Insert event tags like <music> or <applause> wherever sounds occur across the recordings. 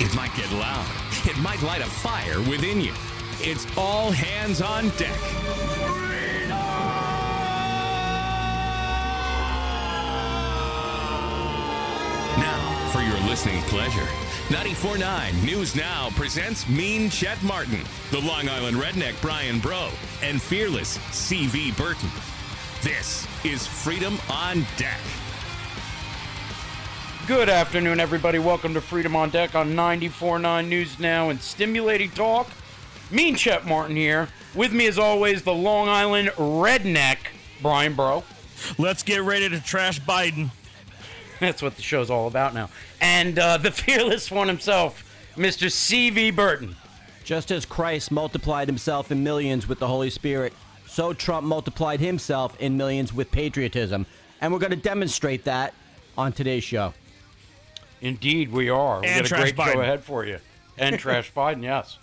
It might get loud. It might light a fire within you. It's all hands on deck. Now, for your listening pleasure, 94.9 News Now presents Mean Chet Martin, the Long Island redneck Brian Bro, and fearless CV Burton. This is Freedom on Deck. Good afternoon, everybody. Welcome to Freedom on Deck on 94.9 News Now and Stimulating Talk. Mean Chet Martin here. With me, as always, the Long Island redneck, Brian Bro. Let's get ready to trash Biden. That's what the show's all about now. And uh, the <laughs> fearless one himself, Mr. CV Burton. Just as Christ multiplied himself in millions with the Holy Spirit, so Trump multiplied himself in millions with patriotism. And we're going to demonstrate that on today's show. Indeed, we are. We And got a great show Biden. ahead for you. And trash Biden, yes.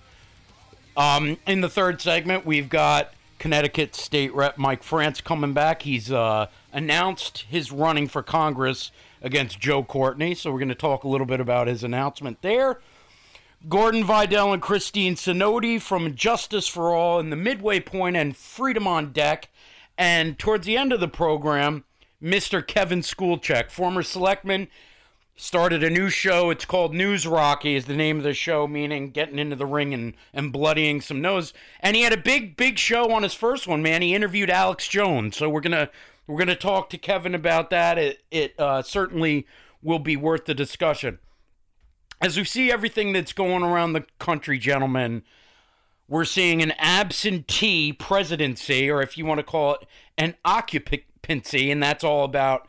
Um, in the third segment, we've got Connecticut State Rep Mike France coming back. He's uh, announced his running for Congress against Joe Courtney, so we're going to talk a little bit about his announcement there. Gordon Vidal and Christine Sinodi from Justice for All in the midway point and Freedom on Deck. And towards the end of the program, Mr. Kevin Skulczyck, former selectman, started a new show. It's called News Rocky, is the name of the show, meaning getting into the ring and, and bloodying some nose. And he had a big, big show on his first one, man. He interviewed Alex Jones. So we're gonna we're gonna talk to Kevin about that. It it uh, certainly will be worth the discussion. As we see everything that's going around the country, gentlemen, we're seeing an absentee presidency, or if you want to call it an occupancy, and that's all about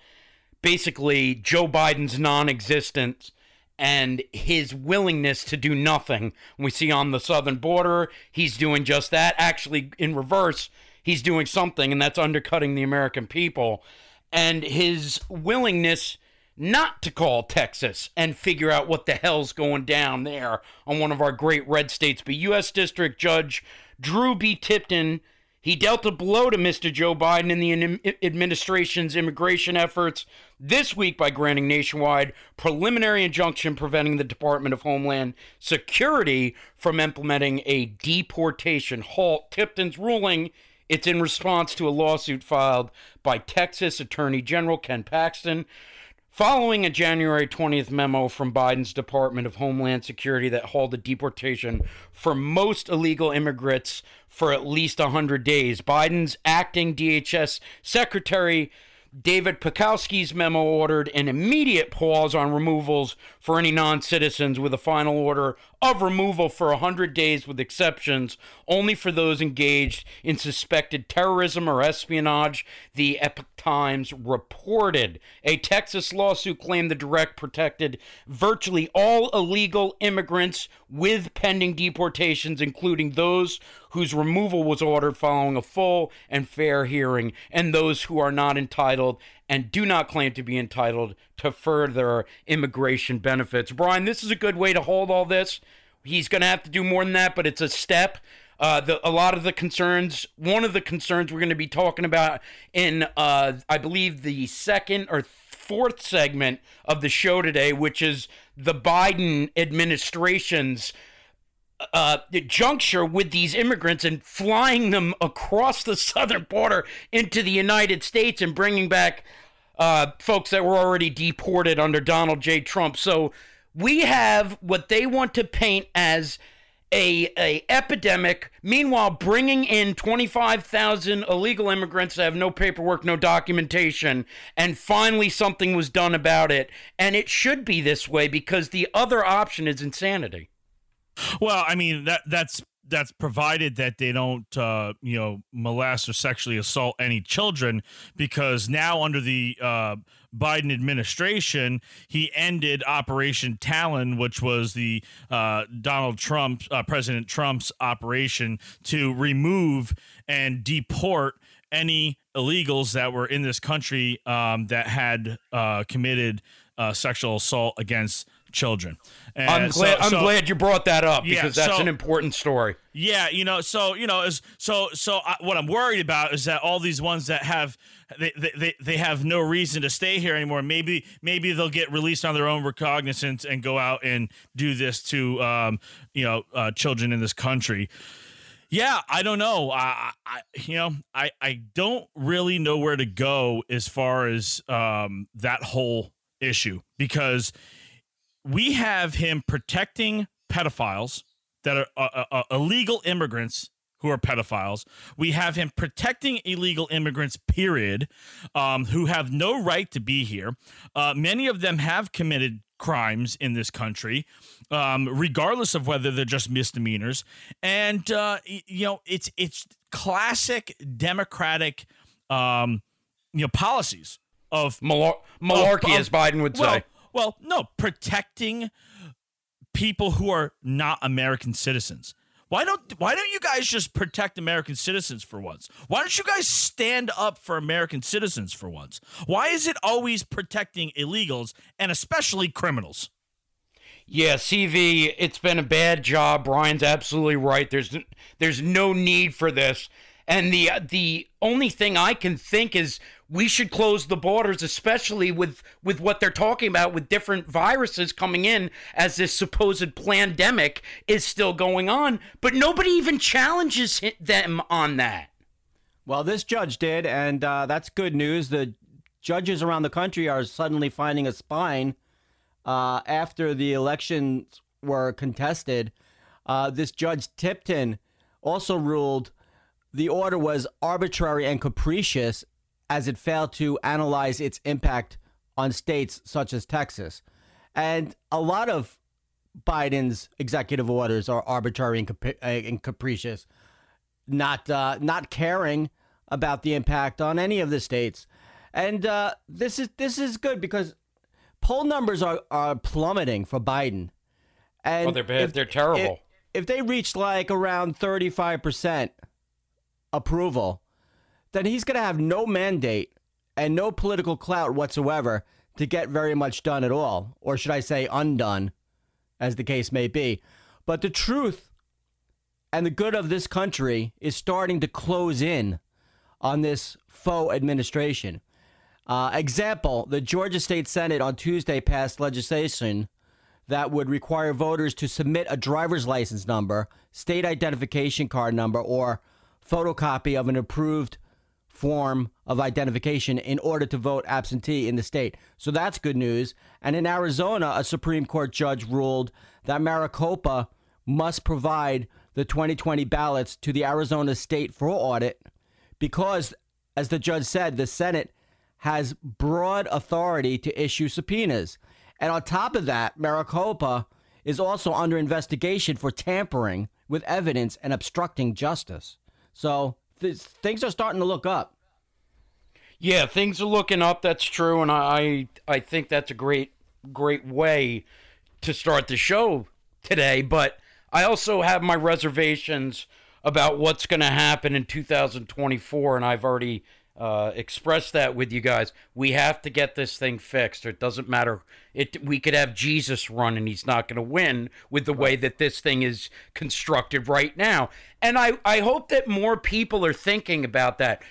basically Joe Biden's non existence and his willingness to do nothing. We see on the southern border, he's doing just that. Actually, in reverse, he's doing something, and that's undercutting the American people. And his willingness not to call Texas and figure out what the hell's going down there on one of our great red states. But U.S. District Judge Drew B. Tipton he dealt a blow to Mr. Joe Biden in the administration's immigration efforts this week by granting nationwide preliminary injunction preventing the Department of Homeland Security from implementing a deportation halt. Tipton's ruling it's in response to a lawsuit filed by Texas Attorney General Ken Paxton Following a January 20th memo from Biden's Department of Homeland Security that halted deportation for most illegal immigrants for at least 100 days, Biden's acting DHS Secretary David Pekoske's memo ordered an immediate pause on removals for any non citizens with a final order of removal for 100 days with exceptions only for those engaged in suspected terrorism or espionage, the Epoch Times reported. A Texas lawsuit claimed the direct protected virtually all illegal immigrants with pending deportations, including those whose removal was ordered following a full and fair hearing, and those who are not entitled and do not claim to be entitled to further immigration benefits. Brian, this is a good way to hold all this. He's going to have to do more than that, but it's a step. Uh, the, a lot of the concerns, one of the concerns we're going to be talking about in, uh, I believe, the second or fourth segment of the show today, which is the Biden administration's uh, juncture with these immigrants and flying them across the <laughs> southern border into the United States and bringing back uh, folks that were already deported under Donald J. Trump. So we have what they want to paint as a, a epidemic. Meanwhile, bringing in 25,000 illegal immigrants that have no paperwork, no documentation, and finally something was done about it. And it should be this way because the other option is insanity. Well, I mean that that's that's provided that they don't uh, you know molest or sexually assault any children because now under the uh, Biden administration he ended Operation Talon, which was the uh, Donald Trump uh, President Trump's operation to remove and deport any illegals that were in this country um, that had uh, committed uh, sexual assault against children. And I'm glad. so- I'm so- glad you brought that up Yeah, because that's so- an important story. Yeah, you know, so you know, is so so. I, what I'm worried about is that all these ones that have they, they they they have no reason to stay here anymore. Maybe maybe they'll get released on their own recognizance and go out and do this to um you know uh, children in this country. Yeah, I don't know. I, I you know, I I don't really know where to go as far as um that whole issue because we have him protecting pedophiles that are uh, uh, uh, illegal immigrants who are pedophiles. We have him protecting illegal immigrants, period, um, who have no right to be here. Uh, many of them have committed crimes in this country, um, regardless of whether they're just misdemeanors. And uh, you know, it's it's classic Democratic, um, you know, policies of Malar- malarkey, of- as Biden would well, say. Well, no, protecting people who are not American citizens. Why don't why don't you guys just protect American citizens for once? Why don't you guys stand up for American citizens for once? Why is it always protecting illegals and especially criminals? Yeah, CV, it's been a bad job. Brian's absolutely right. There's there's no need for this. And the the only thing I can think is we should close the borders, especially with with what they're talking about with different viruses coming in as this supposed pandemic is still going on. But nobody even challenges them on that. Well, this judge did, and uh, that's good news. The judges around the country are suddenly finding a spine uh, after the elections were contested. Uh, this judge Tipton also ruled the order was arbitrary and capricious as it failed to analyze its impact on states such as Texas. And a lot of Biden's executive orders are arbitrary and, capri- uh, and capricious not uh, not caring about the impact on any of the states. And uh, this is this is good because poll numbers are, are plummeting for Biden. And Oh, they're bad. They're terrible. If, if they reached like around thirty five percent approval, then he's going to have no mandate and no political clout whatsoever to get very much done at all, or should I say undone, as the case may be. But the truth and the good of this country is starting to close in on this faux administration. Uh, example: The Georgia State Senate on Tuesday passed legislation that would require voters to submit a driver's license number, state identification card number, or photocopy of an approved form of identification in order to vote absentee in the state. So that's good news. And in Arizona, a Supreme Court judge ruled that Maricopa must provide the 2020 ballots to the Arizona state for audit because, as the judge said, the Senate has broad authority to issue subpoenas. And on top of that, Maricopa is also under investigation for tampering with evidence and obstructing justice. So th- things are starting to look up. Yeah, things are looking up. That's true, and I I think that's a great great way to start the show today. But I also have my reservations about what's going to happen in 2024, and I've already uh, expressed that with you guys. We have to get this thing fixed. Or It doesn't matter. It we could have Jesus run, and he's not going to win with the way that this thing is constructed right now. And I I hope that more people are thinking about that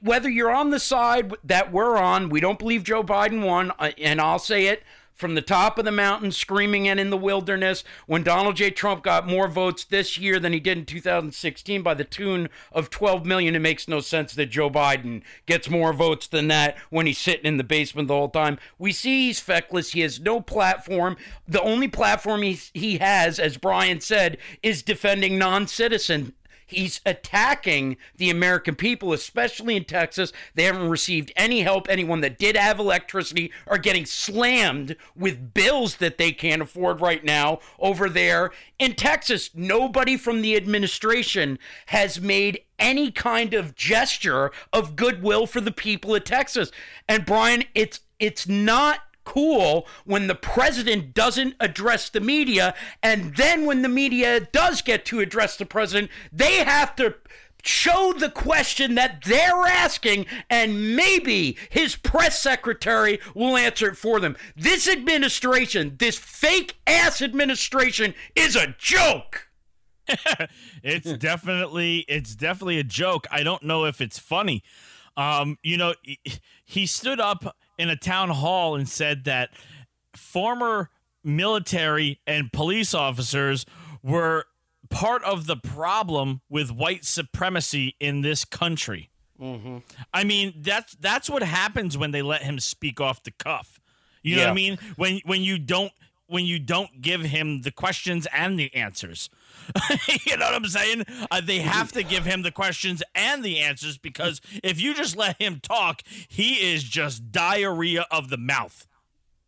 whether you're on the side that we're on, we don't believe Joe Biden won, uh, and I'll say it from the top of the mountain, screaming and in the wilderness, when Donald J. Trump got more votes this year than he did in 2016 by the tune of 12 million, it makes no sense that Joe Biden gets more votes than that when he's sitting in the basement the whole time. We see he's feckless. He has no platform. The only platform he, he has, as Brian said, is defending non citizen He's attacking the American people, especially in Texas. They haven't received any help. Anyone that did have electricity are getting slammed with bills that they can't afford right now over there. In Texas, nobody from the administration has made any kind of gesture of goodwill for the people of Texas. And Brian, it's it's not cool when the president doesn't address the media and then when the media does get to address the president they have to show the question that they're asking, and maybe his press secretary will answer it for them. This administration, this fake ass administration, is a joke. <laughs> it's <laughs> definitely it's definitely a joke. I don't know if it's funny. Um, you know, he stood up in a town hall and said that former military and police officers were part of the problem with white supremacy in this country. Mm-hmm. I mean, that's that's what happens when they let him speak off the cuff. You know Yeah. what I mean? When when you don't when you don't give him the questions and the answers. <laughs> you know what I'm saying? Uh, they have to give him the questions and the answers because if you just let him talk, he is just diarrhea of the mouth.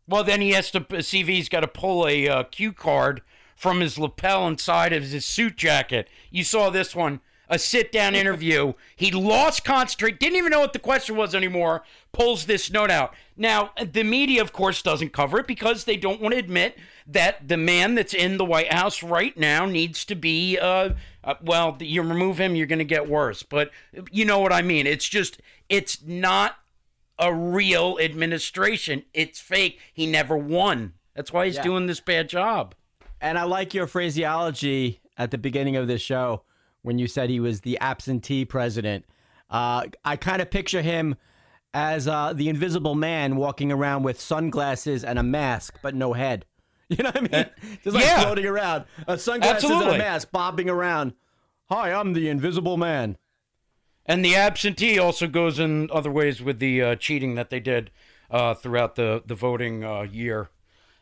Well, then he has to CV's got to pull a uh, cue card from his lapel inside of his suit jacket. You saw this one, a sit-down <laughs> interview. He lost concentrate, didn't even know what the question was anymore. Pulls this note out. Now, the media, of course, doesn't cover it because they don't want to admit that the man that's in the White House right now needs to be. Uh, uh, well, you remove him, you're going to get worse. But you know what I mean. It's just, it's not a real administration. It's fake. He never won. That's why he's Yeah. doing this bad job. And I like your phraseology at the beginning of this show when you said he was the absentee president. Uh, I kind of picture him as uh, the invisible man walking around with sunglasses and a mask, but no head. <laughs> You know what I mean? <laughs> Just like yeah. floating around. Uh, sunglasses and a mask bobbing around. Hi, I'm the invisible man. And the absentee also goes in other ways with the uh, cheating that they did uh, throughout the the voting uh, year.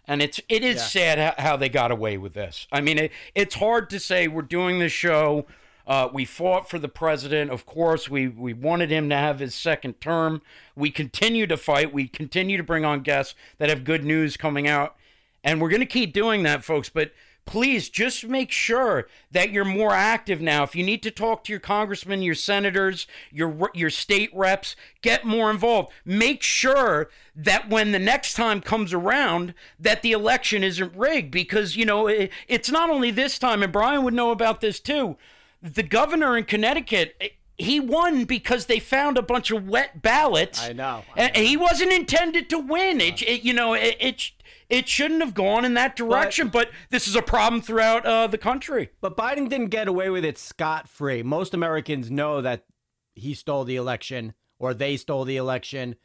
And it's it is sad how, how they got away with this. I mean, it, it's hard to say we're doing this show. Uh, we fought for the president. Of course, we we wanted him to have his second term. We continue to fight. We continue to bring on guests that have good news coming out. And we're going to keep doing that, folks. But please just make sure that you're more active now. If you need to talk to your congressmen, your senators, your your state reps, get more involved. Make sure that when the next time comes around, that the election isn't rigged because you know it, it's not only this time, and Brian would know about this too. The governor in Connecticut. He won because they found a bunch of wet ballots. I know, I And he wasn't intended to win. It, it you know, it, it it shouldn't have gone in that direction. But, this is a problem throughout uh, the country. But Biden didn't get away with it scot free. Most Americans know that he stole the election or they stole the election,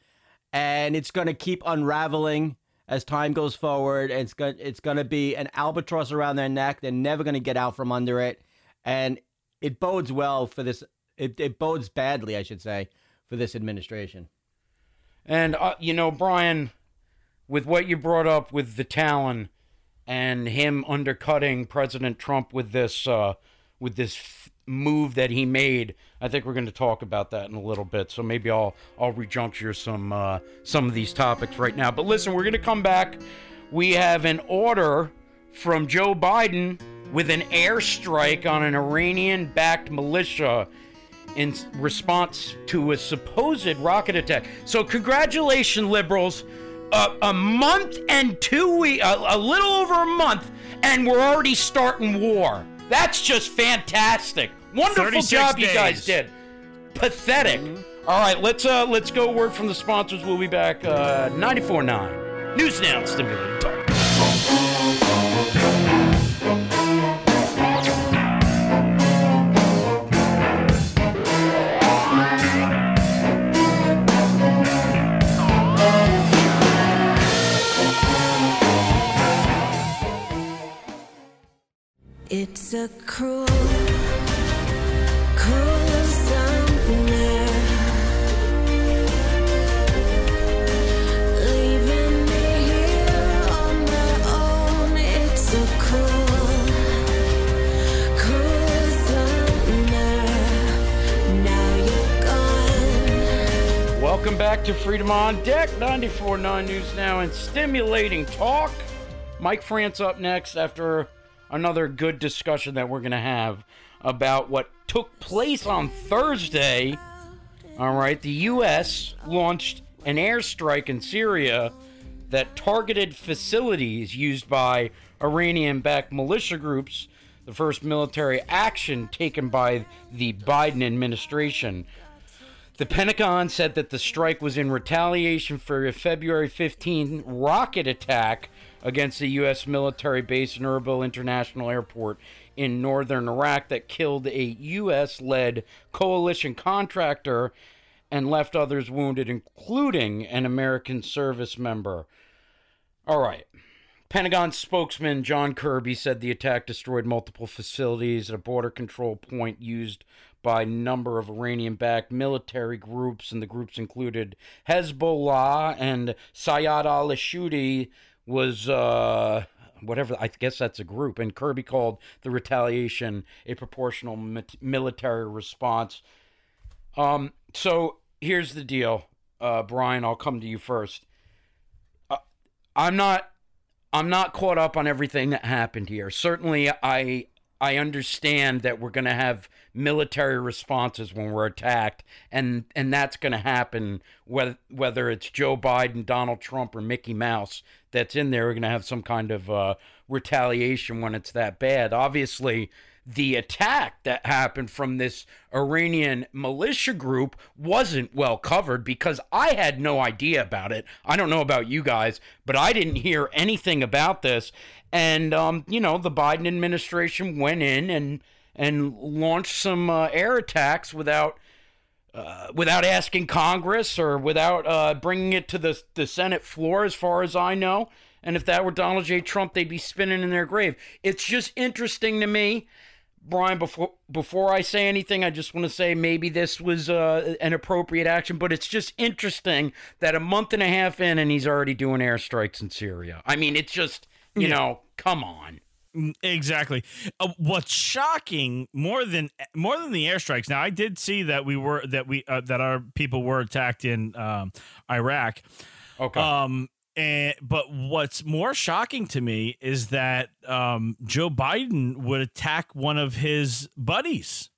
and it's going to keep unraveling as time goes forward. It's going it's going to be an albatross around their neck. They're never going to get out from under it, and it bodes well for this. It, it bodes badly, I should say, for this administration. And uh, you know, Brian, with what you brought up with the Talon and him undercutting President Trump with this uh, with this f- move that he made, I think we're going to talk about that in a little bit. So maybe I'll I'll rejuncture some uh, some of these topics right now. But listen, we're going to come back. We have an order from Joe Biden with an airstrike on an Iranian-backed militia in response to a supposed rocket attack. So, congratulations, liberals. Uh, a month and two weeks, a, a little over a month, and we're already starting war. That's just fantastic. Wonderful 36 job you guys did. Pathetic. All right, let's uh let's go word from the sponsors. We'll be back uh 94.9. News now, stimulating talk. It's a cruel, cruel summer. Leaving me here on my own. It's a cruel, cruel summer. Now you're gone. Welcome back to Freedom on Deck, 94.9 News Now, and stimulating talk. Mike France up next after another good discussion that we're going to have about what took place on Thursday. All right, the U.S. launched an airstrike in Syria that targeted facilities used by Iranian backed militia groups. the first military action taken by the Biden administration. The Pentagon said that the strike was in retaliation for a February 15 rocket attack against a U.S. military base in Erbil International Airport in northern Iraq that killed a U.S. led coalition contractor and left others wounded, including an American service member. All right. Pentagon spokesman John Kirby said the attack destroyed multiple facilities at a border control point used by a number of Iranian backed military groups, and the groups included Hezbollah and Sayyad al Ashudi was uh, whatever I guess that's a group. And Kirby called the retaliation a proportional military response. Um, so here's the deal, uh, Brian. I'll come to you first. Uh, I'm not. I'm not caught up on everything that happened here. Certainly, I I understand that we're going to have military responses when we're attacked, and and that's going to happen whether whether it's Joe Biden, Donald Trump, or Mickey Mouse that's in there. We're going to have some kind of uh, retaliation when it's that bad. Obviously, the attack that happened from this Iranian militia group wasn't well covered because I had no idea about it. I don't know about you guys, but I didn't hear anything about this. And um, you know, the Biden administration went in and and launched some uh, air attacks without uh, without asking Congress or without uh, bringing it to the the Senate floor, as far as I know. And if that were Donald J. Trump, they'd be spinning in their grave. It's just interesting to me, Brian. Before before I say anything, I just want to say maybe this was uh, an appropriate action, but it's just interesting that a month and a half in, and he's already doing airstrikes in Syria. I mean, it's just you know, come on. Exactly. Uh, what's shocking more than more than the airstrikes. Now, I did see that we were that we uh, that our people were attacked in um, Iraq. Okay. Um, and but what's more shocking to me is that um, Joe Biden would attack one of his buddies.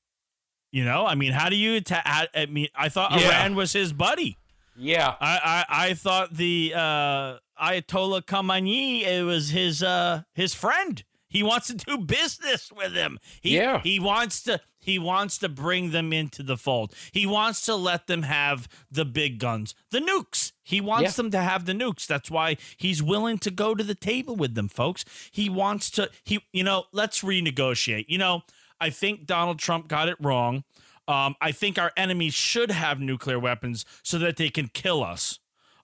You know, I mean, how do you attack? I mean, I thought Yeah. Iran was his buddy. yeah. I, I, I thought the uh, Ayatollah Khamenei it was his uh, his friend. He wants to do business with him. He, Yeah. he wants to he wants to bring them into the fold. He wants to let them have the big guns, the nukes. He wants Yeah. them to have the nukes. That's why he's willing to go to the table with them, folks. He wants to he you know, let's renegotiate. You know, I think Donald Trump got it wrong. Um, I think our enemies should have nuclear weapons so that they can kill us.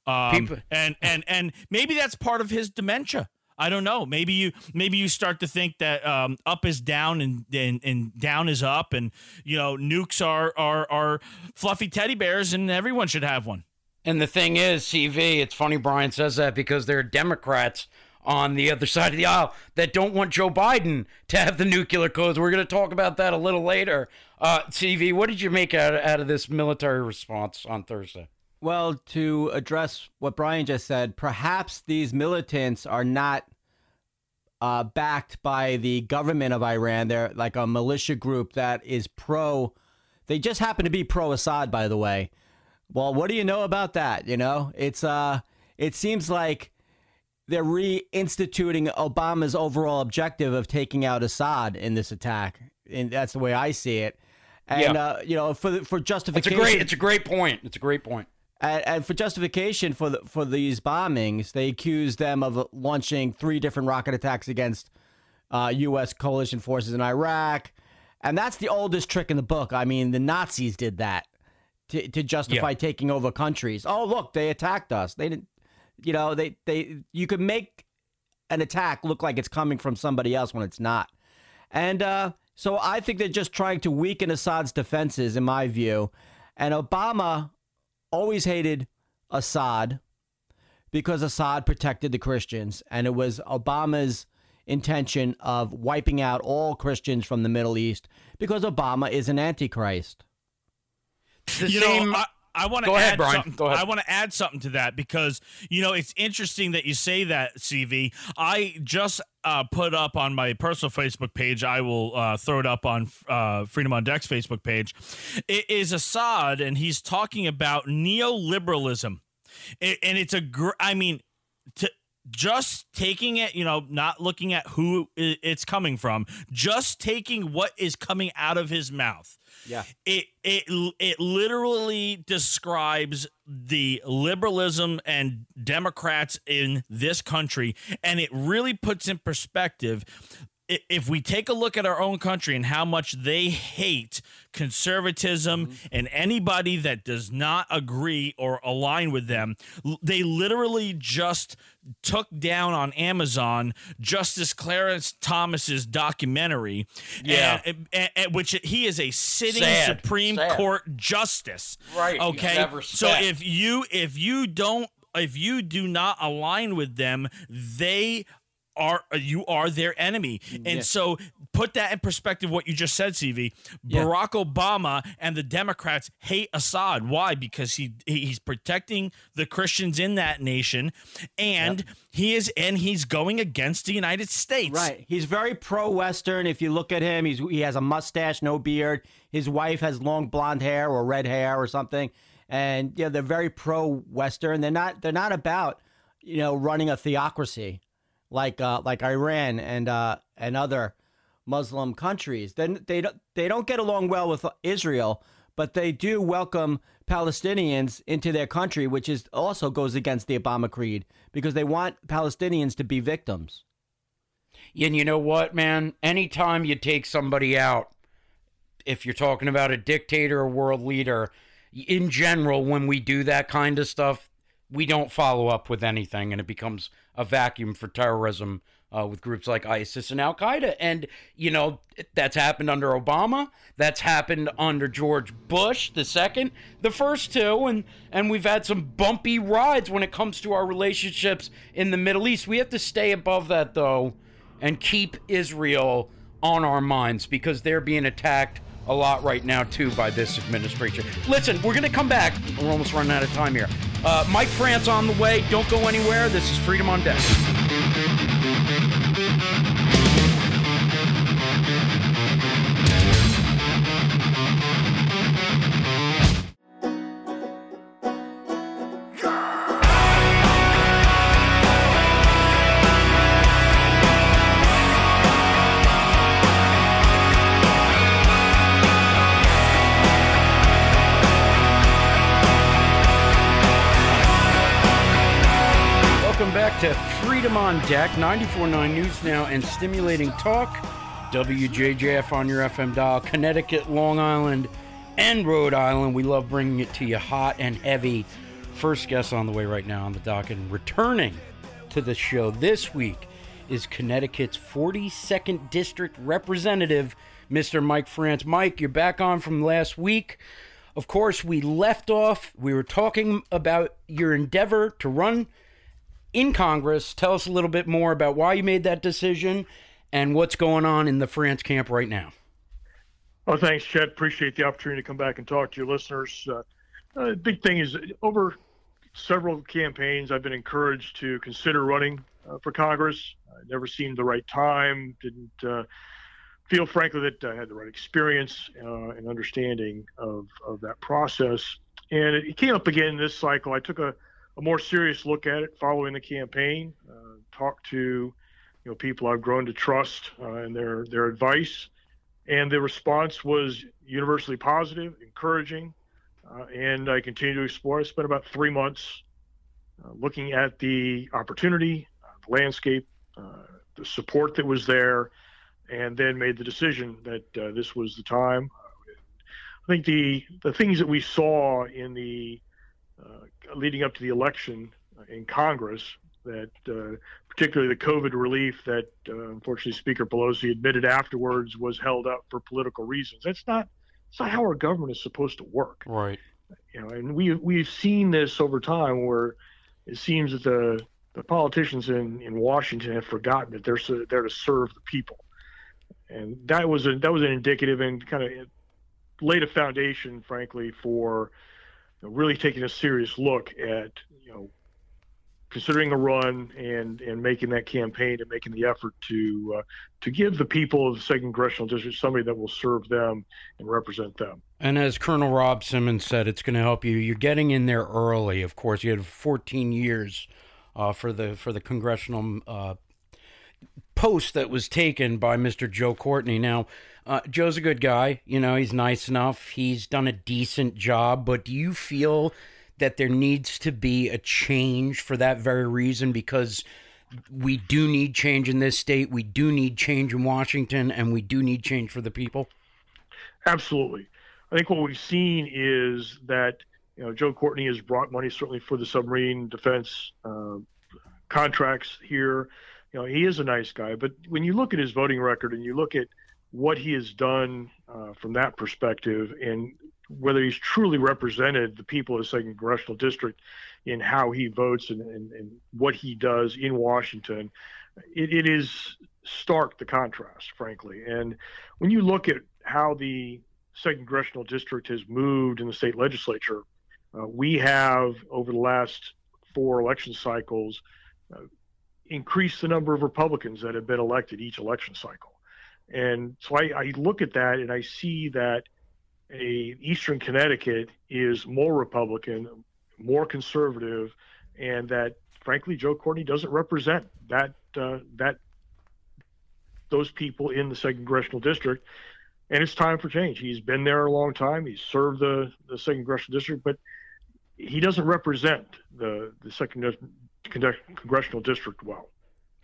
Um, and and and maybe that's part of his dementia. I don't know. Maybe you maybe you start to think that um, up is down and, and and down is up, and you know nukes are are are fluffy teddy bears, and everyone should have one. And the thing is, CV, it's funny Brian says that because there are Democrats on the other <laughs> side of the aisle that don't want Joe Biden to have the nuclear codes. We're going to talk about that a little later. Uh, CV, what did you make out, out of this military response on Thursday? Well, to address what Brian just said, perhaps these militants are not uh, backed by the government of Iran. They're like a militia group that is pro. They just happen to be pro Assad, by the way. Well, what do you know about that? You know, it's uh, it seems like they're reinstituting Obama's overall objective of taking out Assad in this attack, and that's the way I see it. And Yeah. uh, you know, for for It's a justification, great, it's a great point. It's a great point. And, and for justification for the, for these bombings, they accused them of launching three different rocket attacks against uh, U.S. coalition forces in Iraq, and that's the oldest trick in the book. I mean, the Nazis did that to, to justify Yeah. taking over countries. Oh, look, they attacked us. They didn't, you know, they they you could make an attack look like it's coming from somebody else when it's not, and uh, so I think they're just trying to weaken Assad's defenses, in my view, and Obama always hated Assad because Assad protected the Christians, and it was Obama's intention of wiping out all Christians from the Middle East because Obama is an antichrist. The you same, know, I, I want to Go add ahead, Brian. Go ahead. I want to add something to that because you know it's interesting that you say that, CV. I just uh, put up on my personal Facebook page. I will uh, throw it up on uh, Freedom on Deck's Facebook page. It is Assad, and he's talking about neoliberalism, I- and it's a. Gr- I mean, to just taking it, you know, not looking at who it's coming from, just taking what is coming out of his mouth. Yeah. It it it literally describes the liberalism and Democrats in this country and it really puts in perspective if we take a look at our own country and how much they hate conservatism mm-hmm. and anybody that does not agree or align with them, they literally just took down on Amazon Justice Clarence Thomas's documentary, Yeah. and, and- and- which he is a sitting Sad. Supreme Sad. Court justice. Right. Okay. So if you if you don't if you do not align with them, they are uh, you are their enemy. And so put that in perspective what you just said, CV. Yeah. Barack Obama and the Democrats hate Assad. Why? Because he he's protecting the Christians in that nation and he is and he's going against the United States. Right. He's very pro-Western. If you look at him, he's he has a mustache, no beard. His wife has long blonde hair or red hair or something. And yeah, they're very pro-Western. They're not. They're not about you know running a theocracy like uh, like Iran and uh, and other Muslim countries. Then they don't they don't get along well with Israel, but they do welcome Palestinians into their country, which is also goes against the Obama Creed because they want Palestinians to be victims. And you know what, man? Anytime you take somebody out, if you're talking about a dictator or world leader, in general, when we do that kind of stuff, we don't follow up with anything, and it becomes a vacuum for terrorism uh, with groups like ISIS and Al Qaeda. And you know that's happened under Obama. That's happened under George Bush the second, the first two, and and we've had some bumpy rides when it comes to our relationships in the Middle East. We have to stay above that though, and keep Israel on our minds because they're being attacked a lot right now too by this administration. Listen, we're gonna come back. We're almost running out of time here. Uh, Mike France on the way. Don't go anywhere. This is Freedom on Deck. On Deck, 94.9 News Now and Stimulating Talk. WJJF on your FM dial, Connecticut, Long Island, and Rhode Island. We love bringing it to you hot and heavy. First guest on the way right now on the docket and returning to the show this week is Connecticut's 42nd District Representative, Mr. Mike France. Mike, you're back on from last week. Of course, we left off, we were talking about your endeavor to run in Congress. Tell us a little bit more about why you made that decision and what's going on in the France camp right now. Oh, thanks, Chet. Appreciate the opportunity to come back and talk to your listeners. Uh, uh, big thing is over several campaigns, I've been encouraged to consider running uh, for Congress. Uh, never seemed the right time. Didn't uh, feel, frankly, that I had the right experience uh, and understanding of, of that process. And it, it came up again this cycle. I took a, a more serious look at it following the campaign. Uh, talked to you know people I've grown to trust uh, and their their advice and the response was universally positive, encouraging, uh, and I continue to explore. I spent about three months uh, looking at the opportunity, uh, the landscape, uh, the support that was there, and then made the decision that this was the time. I think the the things that we saw in the leading up to the election in Congress that uh, particularly the COVID relief that uh, unfortunately Speaker Pelosi admitted afterwards was held up for political reasons. That's not that's not how our government is supposed to work. Right. You know, and we we've seen this over time where it seems that the the politicians in, in Washington have forgotten that they're so, there to serve the people, and that was a that was an indicative and kind of laid a foundation, frankly, for know, really taking a serious look at you know considering a run and and making that campaign and making the effort to uh, to give the people of the second congressional district somebody that will serve them and represent them. And as Colonel Rob Simmons said, it's going to help you. You're getting in there early. Of course, you had 14 years uh, for the for the congressional uh, post that was taken by Mr. Joe Courtney. Now, uh, Joe's a good guy. You know, he's nice enough. He's done a decent job. But do you feel that there needs to be a change for that very reason? Because we do need change in this state. We do need change in Washington, and we do need change for the people. Absolutely. I think what we've seen is that you know Joe Courtney has brought money certainly for the submarine defense uh, contracts here. You know he is a nice guy, but when you look at his voting record and you look at what he has done uh, from that perspective, and whether he's truly represented the people of the second congressional district in how he votes and, and, and what he does in Washington, it, it is stark the contrast, frankly. And when you look at how the second congressional district has moved in the state legislature, uh, we have over the last four election cycles uh, increased the number of Republicans that have been elected each election cycle. And so I, I look at that and I see that a Eastern Connecticut is more Republican, more conservative, and that frankly Joe Courtney doesn't represent that uh, that those people in the second congressional district. And it's time for change. He's been there a long time. He's served the, the second congressional district, but he doesn't represent the the second congressional district well.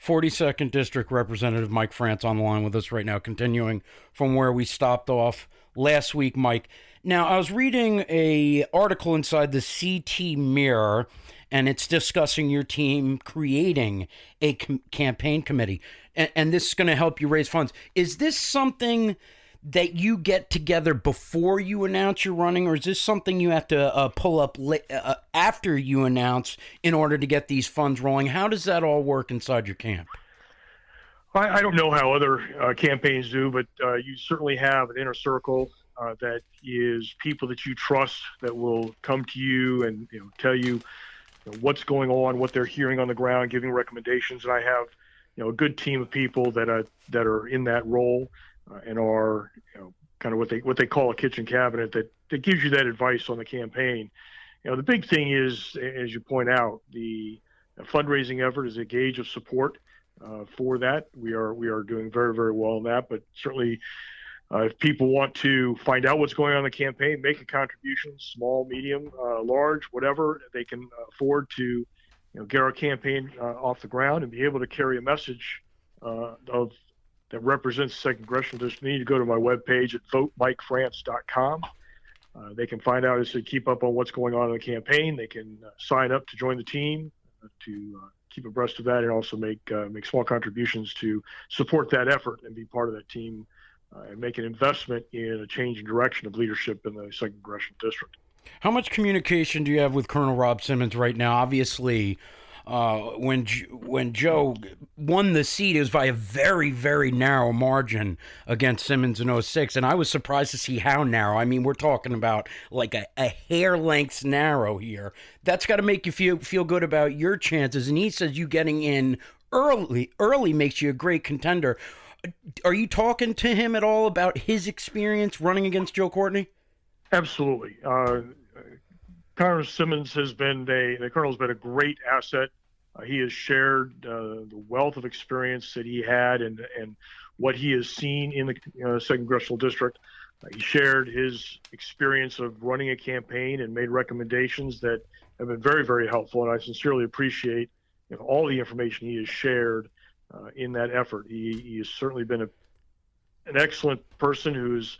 42nd District Representative Mike France on the line with us right now, continuing from where we stopped off last week, Mike. Now, I was reading a article inside the CT Mirror, and it's discussing your team creating a com- campaign committee, and, and this is going to help you raise funds. Is this something that you get together before you announce you're running, or is this something you have to uh, pull up la- uh, after you announce in order to get these funds rolling? How does that all work inside your camp? I, I don't know how other uh, campaigns do, but uh, you certainly have an inner circle uh, that is people that you trust that will come to you and you know, tell you, you know, what's going on, what they're hearing on the ground, giving recommendations. And I have you know a good team of people that uh, that are in that role uh, and are you know kind of what they what they call a kitchen cabinet that that gives you that advice on the campaign. You know, the big thing is, as you point out, the fundraising effort is a gauge of support uh, for that. We are we are doing very very well in that, but certainly. Uh, if people want to find out what's going on in the campaign, make a contribution, small, medium, uh, large, whatever, they can afford to you know, get our campaign uh, off the ground and be able to carry a message uh, of that represents the second congressional district, need to go to my webpage at votemikefrance.com. Uh, they can find out as to keep up on what's going on in the campaign. They can uh, sign up to join the team uh, to uh, keep abreast of that, and also make uh, make small contributions to support that effort and be part of that team uh, and make an investment in a change in direction of leadership in the second congressional district. How much communication do you have with Colonel Rob Simmons right now? Obviously, uh, when when Joe won the seat, it was by a very very narrow margin against Simmons in 06. and I was surprised to see how narrow. I mean, we're talking about like a, a hair length narrow here. That's got to make you feel feel good about your chances. And he says you getting in early early makes you a great contender. Are you talking to him at all about his experience running against Joe Courtney? Absolutely. Uh, Colonel Simmons has been a the colonel's been a great asset. Uh, he has shared uh, the wealth of experience that he had and and what he has seen in the uh, second congressional district. Uh, he shared his experience of running a campaign and made recommendations that have been very very helpful. And I sincerely appreciate you know, all the information he has shared uh, in that effort. He, he has certainly been a an excellent person who's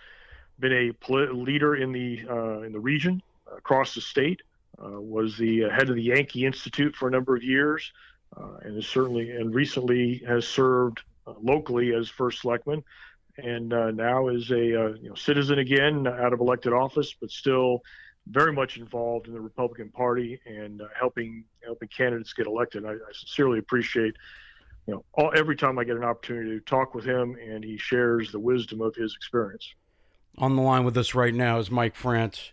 been a leader in the uh, in the region across the state. Uh, was the uh, head of the Yankee Institute for a number of years, uh, and is certainly and recently has served uh, locally as first selectman, and now is a you know, citizen again out of elected office, but still very much involved in the Republican Party and helping helping candidates get elected. I, I sincerely appreciate you know, all, every time I get an opportunity to talk with him, and he shares the wisdom of his experience. On the line with us right now is Mike France.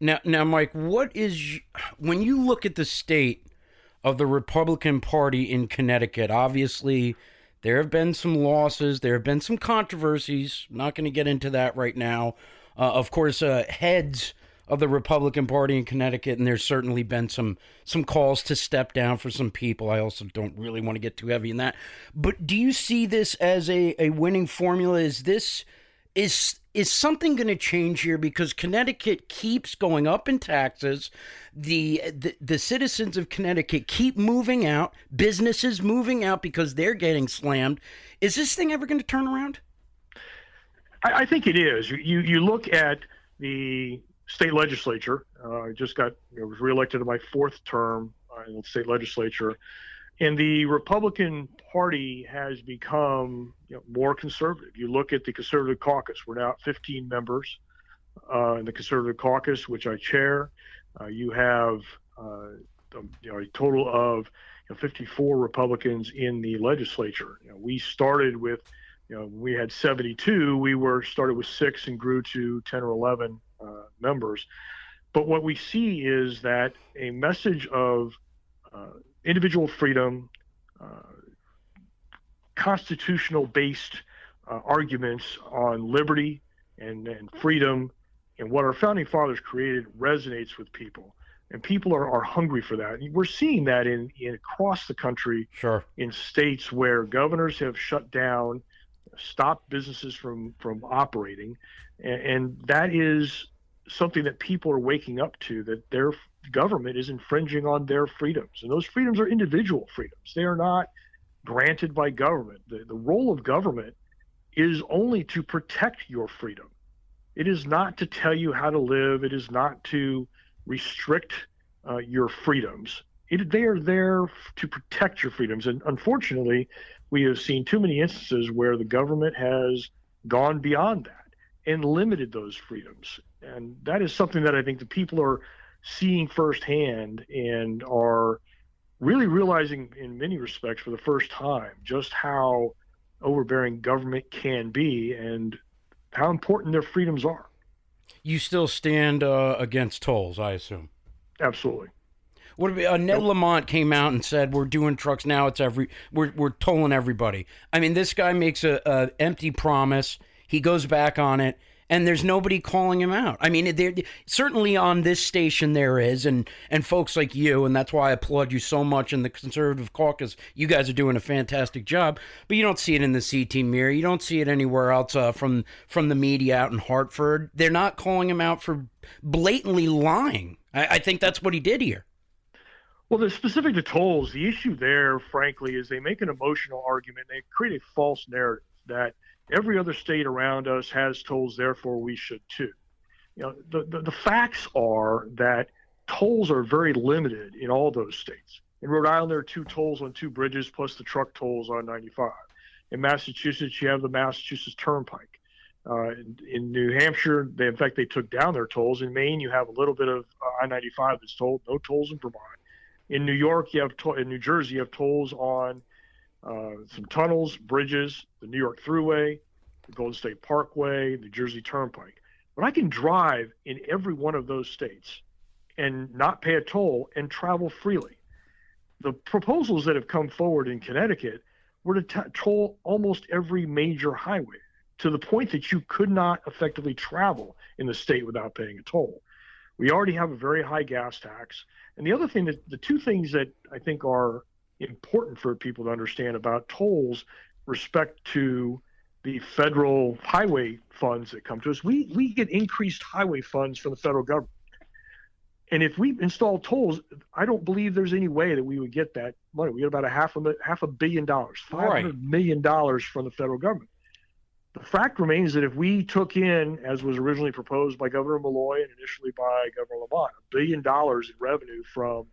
Now, now, Mike, what is when you look at the state of the Republican Party in Connecticut? Obviously, there have been some losses. There have been some controversies. Not going to get into that right now. Uh, of course, uh, heads of the Republican Party in Connecticut, and there's certainly been some some calls to step down for some people. I also don't really want to get too heavy in that. But do you see this as a, a winning formula? Is this is is something going to change here because Connecticut keeps going up in taxes. The, the the citizens of Connecticut keep moving out. Businesses moving out because they're getting slammed. Is this thing ever going to turn around? I, I think it is. You, you look at the state legislature. Uh, I just got you know, was reelected in my fourth term uh, in the state legislature, and the Republican Party has become you know, more conservative. You look at the conservative caucus. We're now at 15 members uh, in the conservative caucus, which I chair. Uh, you have uh, you know, a total of you know, 54 Republicans in the legislature. You know, we started with you know, we had 72. We were started with six and grew to 10 or 11 uh, members. But what we see is that a message of uh, individual freedom, uh, constitutional based uh, arguments on liberty and, and freedom and what our founding fathers created resonates with people. And people are, are hungry for that. And we're seeing that in, in across the country Sure. in states where governors have shut down, stopped businesses from from operating, and, and that is something that people are waking up to that their government is infringing on their freedoms, and those freedoms are individual freedoms. They are not granted by government. The, the role of government is only to protect your freedom. It is not to tell you how to live. It is not to restrict uh, your freedoms. It, they are there to protect your freedoms. And unfortunately, we have seen too many instances where the government has gone beyond that and limited those freedoms. And that is something that I think the people are seeing firsthand and are really realizing in many respects for the first time just how overbearing government can be and how important their freedoms are. You still stand uh, against tolls, I assume. Absolutely. What uh, Ned Lamont came out and said, "We're doing trucks now. It's every we're we're tolling everybody." I mean, this guy makes a, a empty promise. He goes back on it, and there's nobody calling him out. I mean, there certainly on this station there is, and and folks like you, and that's why I applaud you so much in the conservative caucus. You guys are doing a fantastic job, but you don't see it in the CT mirror. You don't see it anywhere else uh, from from the media out in Hartford. They're not calling him out for blatantly lying. I, I think that's what he did here. Well, the specific to tolls, the issue there, frankly, is they make an emotional argument. They create a false narrative that every other state around us has tolls, therefore we should too. You know, the, the, the facts are that tolls are very limited in all those states. In Rhode Island, there are two tolls on two bridges plus the truck tolls on 95. In Massachusetts, you have the Massachusetts Turnpike. Uh, in, in New Hampshire, they, in fact, they took down their tolls. In Maine, you have a little bit of uh, I-95 that's tolled, no tolls in Vermont. In New York, you have to- in New Jersey, you have tolls on uh, some tunnels, bridges, the New York Thruway, the Garden State Parkway, the Jersey Turnpike. But I can drive in every one of those states and not pay a toll and travel freely. The proposals that have come forward in Connecticut were to t- toll almost every major highway to the point that you could not effectively travel in the state without paying a toll. We already have a very high gas tax. And the other thing that the two things that I think are important for people to understand about tolls respect to the federal highway funds that come to us. We we get increased highway funds from the federal government. And if we install tolls, I don't believe there's any way that we would get that money. We get about a half a half a billion dollars, five Right. hundred million dollars from the federal government. The fact remains that if we took in, as was originally proposed by Governor Malloy and initially by Governor Lamont, a billion dollars in revenue from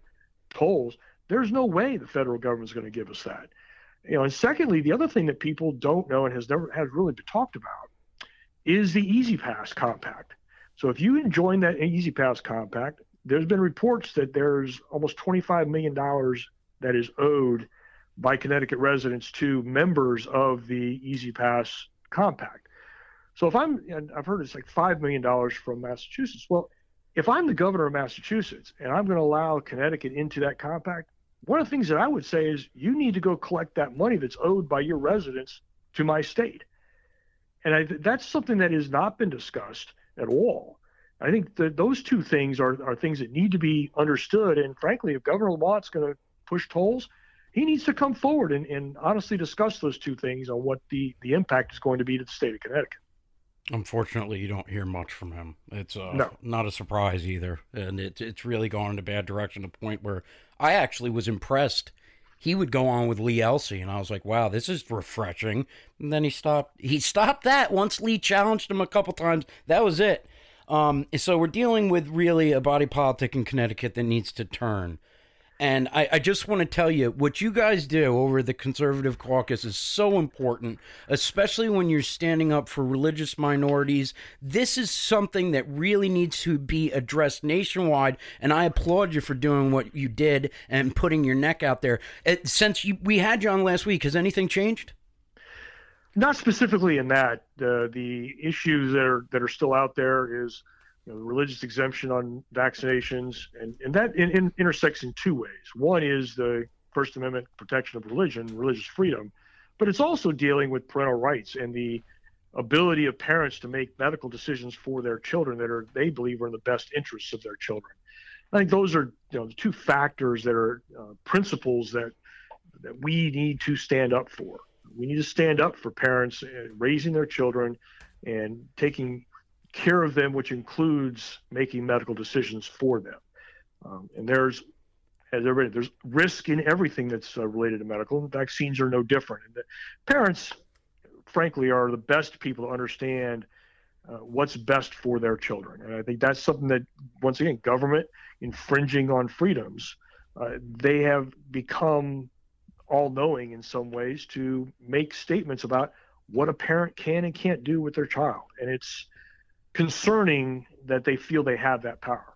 tolls, there's no way the federal government's going to give us that. You know, and secondly, the other thing that people don't know and has never has really been talked about is the E-ZPass compact. So if you join that E-ZPass compact, there's been reports that there's almost 25 million dollars that is owed by Connecticut residents to members of the E-ZPass compact. So if I'm, and I've heard it's like five million dollars from Massachusetts. Well, if I'm the governor of Massachusetts and I'm going to allow Connecticut into that compact, one of the things that I would say is you need to go collect that money that's owed by your residents to my state. And I, that's something that has not been discussed at all. I think that those two things are, are things that need to be understood. And frankly, if Governor Lamont's going to push tolls, he needs to come forward and, and honestly discuss those two things on what the, the impact is going to be to the state of Connecticut. Unfortunately, you don't hear much from him. It's uh, No. not a surprise either, and it's it's really gone in a bad direction to the point where I actually was impressed. He would go on with Lee Elci, and I was like, "Wow, this is refreshing." And then he stopped. He stopped that once Lee challenged him a couple times. That was it. Um, so we're dealing with really a body politic in Connecticut that needs to turn. And I, I just want to tell you what you guys do over the conservative caucus is so important, especially when you're standing up for religious minorities. This is something that really needs to be addressed nationwide, and I applaud you for doing what you did and putting your neck out there. Uh, Since you, we had you on last week, has anything changed? Not specifically in that. Uh, the issues that are that are still out there is you know, religious exemption on vaccinations, and, and that in, in, intersects in two ways. One is the First Amendment protection of religion, religious freedom, but it's also dealing with parental rights and the ability of parents to make medical decisions for their children that are they believe are in the best interests of their children. I think those are you know the two factors that are uh, principles that that we need to stand up for. We need to stand up for parents uh, raising their children and taking care of them, which includes making medical decisions for them. Um, and there's, as everybody, there's risk in everything that's uh, related to medical. Vaccines are no different. And parents, frankly, are the best people to understand uh, what's best for their children. And I think that's something that, once again, government infringing on freedoms, uh, they have become all knowing in some ways to make statements about what a parent can and can't do with their child. And it's concerning that they feel they have that power.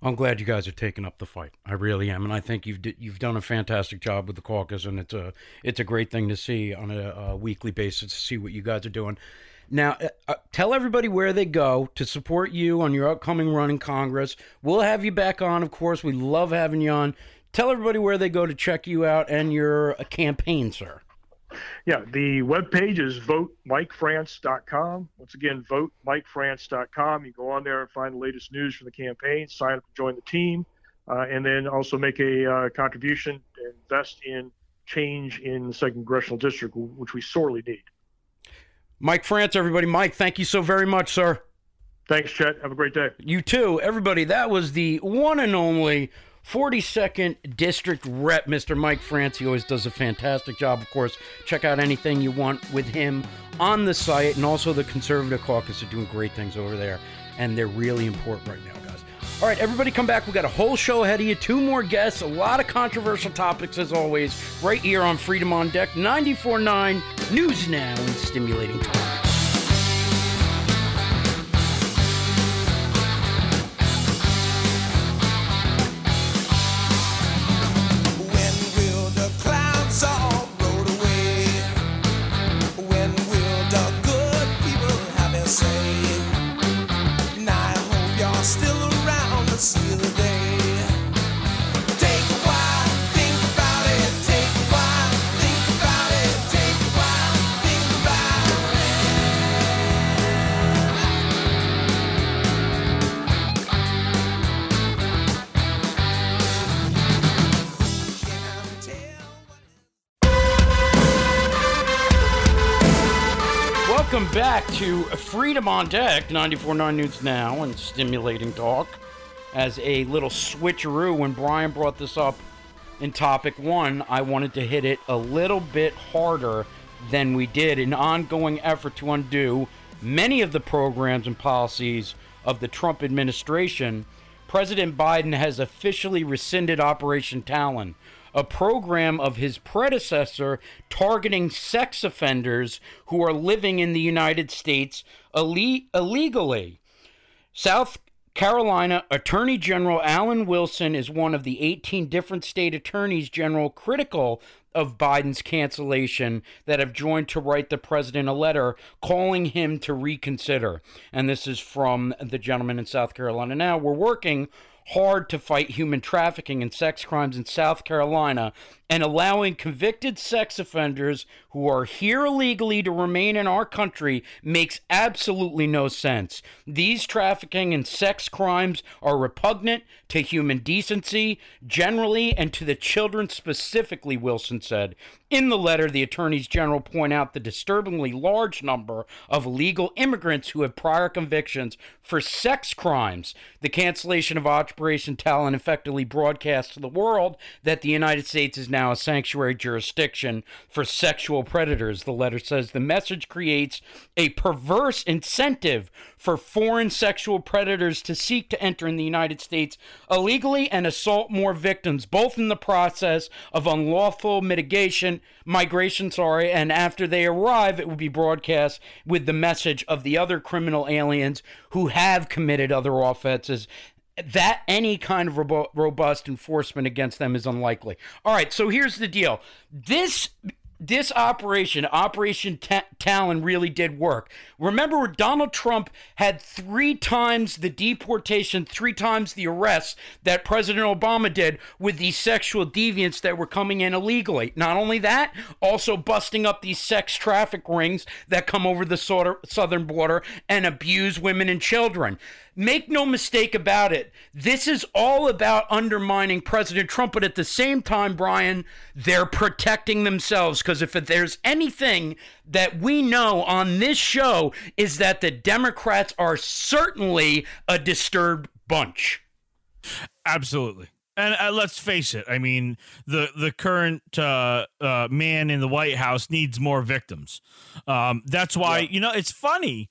I'm glad you guys are taking up the fight. I really am, and I think you've d- you've done a fantastic job with the caucus, and it's a it's a great thing to see on a, a weekly basis to see what you guys are doing. Now, uh, uh, tell everybody where they go to support you on your upcoming run in Congress. We'll have you back on, of course. We love having you on. Tell everybody where they go to check you out and your uh, campaign, sir. Yeah, the webpage is votemikefrance.com. Once again, votemikefrance.com. You go on there and find the latest news from the campaign, sign up to join the team, uh, and then also make a uh, contribution and invest in change in the second congressional district, which we sorely need. Mike France, everybody. Mike, thank you so very much, sir. Thanks, Chet. Have a great day. You too, everybody. That was the one and only 42nd District Rep, Mr. Mike France. He always does a fantastic job. Of course, check out anything you want with him on the site, and also the Conservative Caucus are doing great things over there, and they're really important right now, guys. All right, everybody, come back. We got a whole show ahead of you. Two more guests, a lot of controversial topics as always, right here on Freedom on Deck, 94.9 News Now and Stimulating Talk. Freedom on Deck, 94.9 News Now, and Stimulating Talk. As a little switcheroo, when Brian brought this up in topic one, I wanted to hit it a little bit harder than we did. An ongoing effort to undo many of the programs and policies of the Trump administration. President Biden has officially rescinded Operation Talon, a program of his predecessor targeting sex offenders who are living in the United States ille- illegally. South Carolina Attorney General Alan Wilson is one of the 18 different state attorneys general critical of Biden's cancellation that have joined to write the president a letter calling him to reconsider. And this is from the gentleman in South Carolina. Now, we're working hard to fight human trafficking and sex crimes in South Carolina and allowing convicted sex offenders who are here illegally to remain in our country makes absolutely no sense. These trafficking and sex crimes are repugnant to human decency generally and to the children specifically, Wilson said. In the letter, the attorneys general point out the disturbingly large number of illegal immigrants who have prior convictions for sex crimes. The cancellation of Operation Talon effectively broadcasts to the world that the United States is now a sanctuary jurisdiction for sexual predators. The letter says the message creates a perverse incentive for foreign sexual predators to seek to enter in the United States illegally and assault more victims, both in the process of unlawful mitigation, migration, sorry, and after they arrive, it will be broadcast with the message of the other criminal aliens who have committed other offenses that any kind of robust enforcement against them is unlikely. All right, so here's the deal. This this operation, Operation Ta- Talon, really did work. Remember, Donald Trump had three times the deportation, three times the arrests that President Obama did with these sexual deviants that were coming in illegally. Not only that, also busting up these sex traffic rings that come over the southern border and abuse women and children. Make no mistake about it. This is all about undermining President Trump, but at the same time, Brian, they're protecting themselves because if there's anything that we know on this show is that the Democrats are certainly a disturbed bunch. Absolutely. And uh, let's face it. I mean, the the current uh, uh, man in the White House needs more victims. Um, that's why you know it's funny.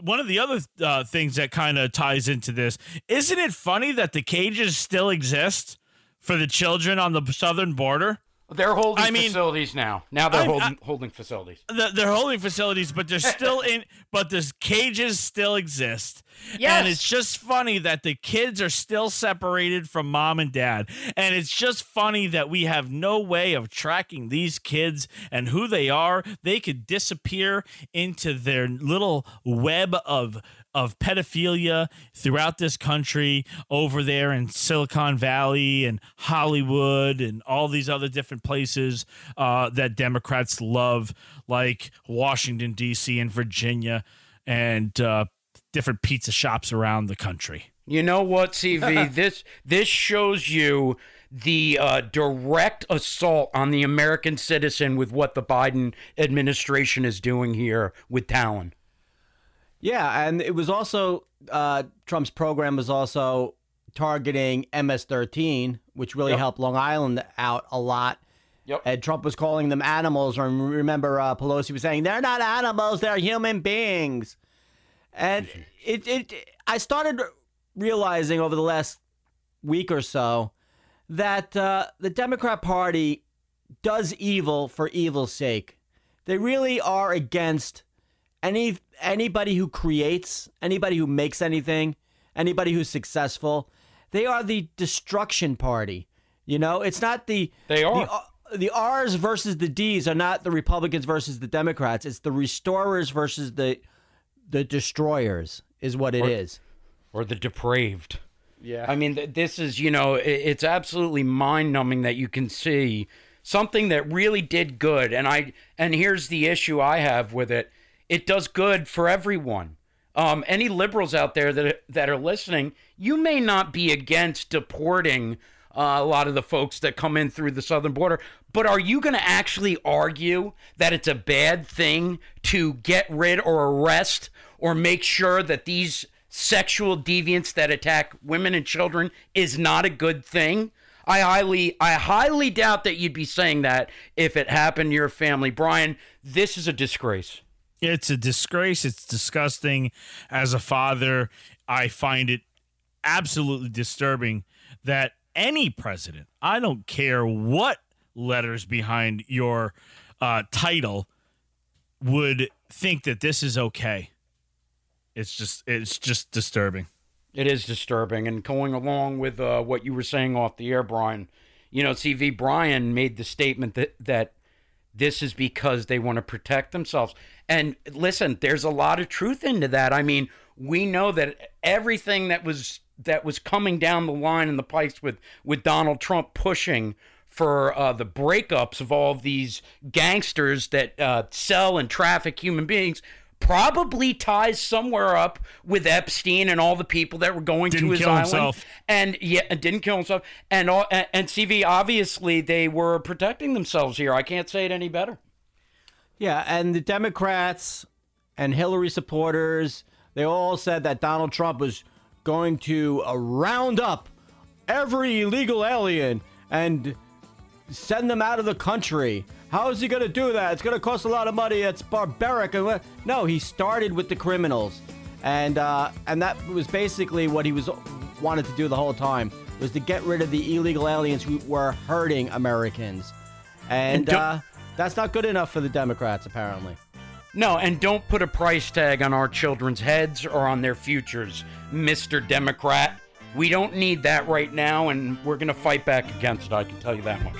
One of the other uh, things that kind of ties into this isn't it funny that the cages still exist for the children on the southern border? They're holding I mean- facilities now. Now they're I'm- holding holding facilities. They're holding facilities, but they're still <laughs> in. But the cages still exist. Yes. And it's just funny that the kids are still separated from mom and dad. And it's just funny that we have no way of tracking these kids and who they are. They could disappear into their little web of of pedophilia throughout this country over there in Silicon Valley and Hollywood and all these other different places uh, that Democrats love, like Washington, D.C. and Virginia and uh, different pizza shops around the country. You know what, CV? <laughs> this this shows you the uh, direct assault on the American citizen with what the Biden administration is doing here with Talon. Yeah, and it was also uh, Trump's program was also targeting MS-13, which really Yep. helped Long Island out a lot. Yep. And Trump was calling them animals. Or remember, uh, Pelosi was saying they're not animals; they're human beings. And it, it, I started realizing over the last week or so that uh, the Democrat Party does evil for evil's sake. They really are against any anybody who creates, anybody who makes anything, anybody who's successful. They are the destruction party. You know, it's not the They are. the, the R's versus the D's are not the Republicans versus the Democrats. It's the restorers versus the the destroyers is what it is. or the depraved. Yeah. I mean, this is, you know, it's absolutely mind numbing that you can see something that really did good. And I, and here's the issue I have with it it does good for everyone. Um, any liberals out there that, that are listening, you may not be against deporting uh, a lot of the folks that come in through the southern border. But are you going to actually argue that it's a bad thing to get rid or arrest or make sure that these sexual deviants that attack women and children is not a good thing? I highly, I highly doubt that you'd be saying that if it happened to your family. Brian, this is a disgrace. It's a disgrace. It's disgusting. As a father, I find it absolutely disturbing that any president, I don't care what letters behind your uh, title, would think that this is okay. It's just, it's just disturbing. It is disturbing. And going along with uh, what you were saying off the air, Brian, you know, CV Brian made the statement that, that this is because they want to protect themselves. And listen, there's a lot of truth into that. I mean, we know that everything that was that was coming down the line in the pipes with with Donald Trump pushing for uh, the breakups of all these gangsters that uh, sell and traffic human beings probably ties somewhere up with Epstein and all the people that were going Didn't to his kill island himself. and yeah and didn't kill himself and all and, and CV obviously they were protecting themselves here I can't say it any better Yeah, and the Democrats and Hillary supporters, they all said that Donald Trump was going to uh, round up every illegal alien and send them out of the country. How is he going to do that? It's going to cost a lot of money. It's barbaric. And No, he started with the criminals, and uh, and that was basically what he was wanted to do the whole time was to get rid of the illegal aliens who were hurting Americans, and, And uh, that's not good enough for the Democrats apparently. No, and don't put a price tag on our children's heads or on their futures, Mr. Democrat. We don't need that right now, and we're going to fight back against it, I can tell you that much.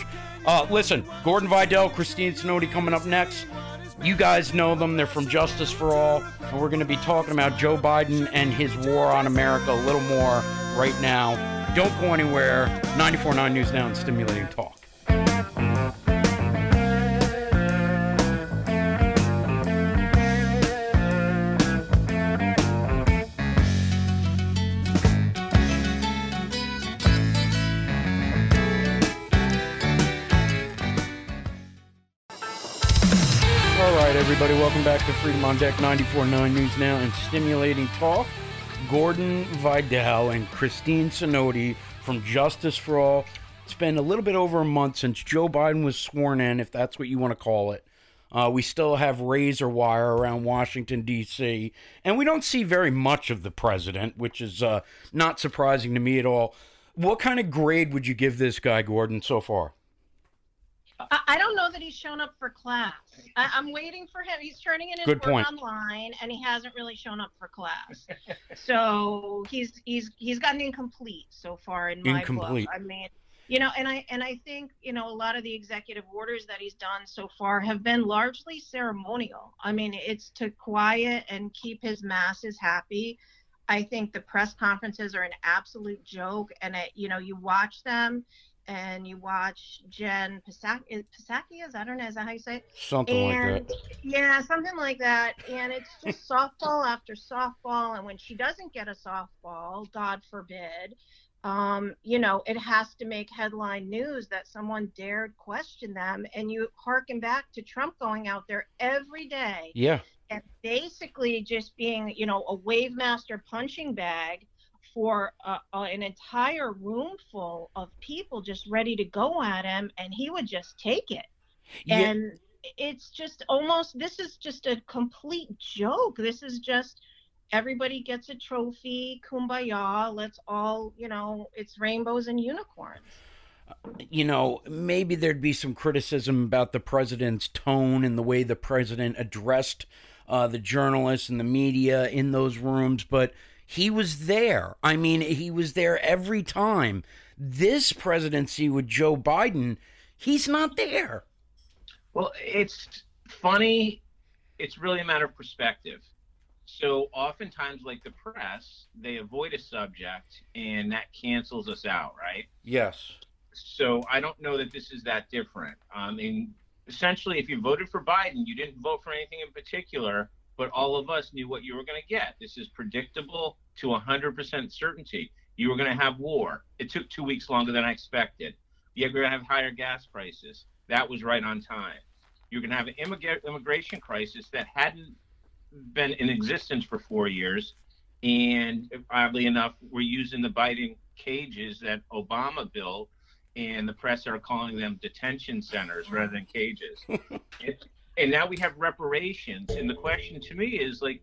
Uh, listen, Gordon Vidal, Christine Snowdy coming up next. You guys know them. They're from Justice for All, and we're going to be talking about Joe Biden and his war on America a little more right now. Don't go anywhere. 94.9 News Now and Stimulating Talk. Right, everybody, welcome back to Freedom on Deck 94.9 News Now and Stimulating Talk. Gordon Vidal and Christine Sinodi from Justice for All. It's been a little bit over a month since Joe Biden was sworn in, if that's what you want to call it. Uh, we still have razor wire around Washington, D.C., and we don't see very much of the president, which is uh, not surprising to me at all. What kind of grade would you give this guy, Gordon, so far? I, I don't know that he's shown up for class. I, I'm waiting for him. He's turning in his Good work point. online, and he hasn't really shown up for class. so he's he's he's gotten incomplete so far in my Incomplete. book. I mean, you know, and I and I think you know a lot of the executive orders that he's done so far have been largely ceremonial. I mean, it's to quiet and keep his masses happy. I think the press conferences are an absolute joke, and it, you know, you watch them. And you watch Jen Psaki, Psakias, I don't know, is that how you say it? Something like that. yeah, something like that. And it's just <laughs> softball after softball. And when she doesn't get a softball, God forbid, um, you know, it has to make headline news that someone dared question them. And you harken back to Trump going out there every day Yeah. and basically just being, you know, a wave master punching bag for uh, uh, an entire room full of people just ready to go at him, and he would just take it. Yeah. And it's just almost this is just a complete joke. This is just everybody gets a trophy, kumbaya. Let's all, you know, it's rainbows and unicorns. you know, maybe there'd be some criticism about the president's tone and the way the president addressed uh, the journalists and the media in those rooms, but he was there. I mean, he was there every time. This presidency with Joe Biden, he's not there. Well, it's funny. It's really a matter of perspective. So oftentimes, like the press, they avoid a subject and that cancels us out, right? Yes. So I don't know that this is that different. I mean, essentially, if you voted for Biden, you didn't vote for anything in particular, but all of us knew what you were going to get. This is predictable to 100% certainty. You were going to have war. It took two weeks longer than I expected. You're going to have higher gas prices. That was right on time. You're going to have an immigra- immigration crisis that hadn't been in existence for four years. And oddly enough, we're using the Biden cages that Obama built, and the press are calling them detention centers rather than cages. <laughs> It- and now we have reparations. And the question to me is like,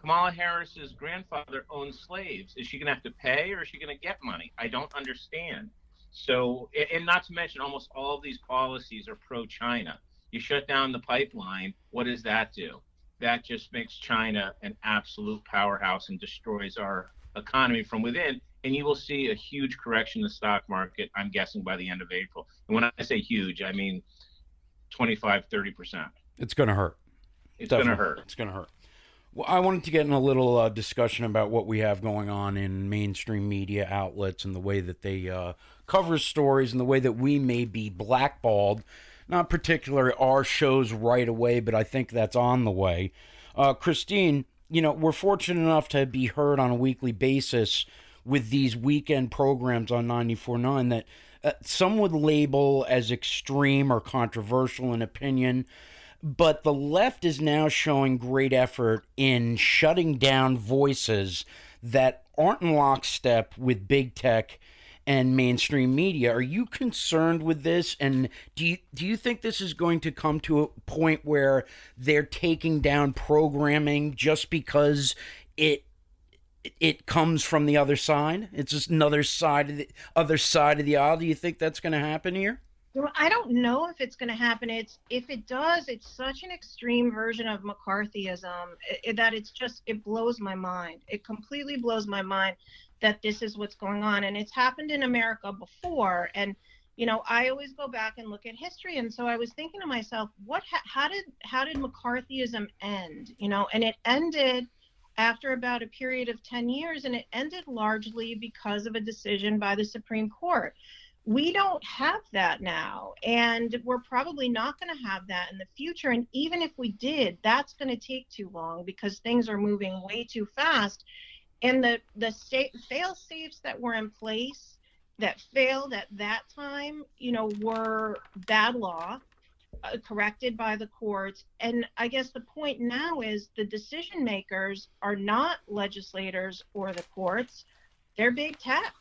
Kamala Harris's grandfather owned slaves. Is she going to have to pay or is she going to get money? I don't understand. So, and not to mention, almost all of these policies are pro China. You shut down the pipeline, what does that do? That just makes China an absolute powerhouse and destroys our economy from within. And you will see a huge correction in the stock market, I'm guessing, by the end of April. And when I say huge, I mean 25, 30%. It's going to hurt. It's going to hurt. It's going to hurt. Well, I wanted to get in a little uh, discussion about what we have going on in mainstream media outlets and the way that they uh, cover stories and the way that we may be blackballed. Not particularly our shows right away, but I think that's on the way. Uh, Christine, you know, we're fortunate enough to be heard on a weekly basis with these weekend programs on 94.9 that uh, some would label as extreme or controversial in opinion but the left is now showing great effort in shutting down voices that aren't in lockstep with big tech and mainstream media. Are you concerned with this? And do you do you think this is going to come to a point where they're taking down programming just because it it comes from the other side? It's just another side of the other side of the aisle. Do you think that's going to happen here? I don't know if it's going to happen. It's if it does, it's such an extreme version of McCarthyism i- i- that it's just it blows my mind. It completely blows my mind that this is what's going on, and it's happened in America before. And you know, I always go back and look at history, and so I was thinking to myself, what? Ha- how did how did McCarthyism end? You know, and it ended after about a period of 10 years and it ended largely because of a decision by the Supreme Court we don't have that now and we're probably not going to have that in the future and even if we did that's going to take too long because things are moving way too fast and the the state fail safes that were in place that failed at that time you know were bad law uh, corrected by the courts and i guess the point now is the decision makers are not legislators or the courts they're big tech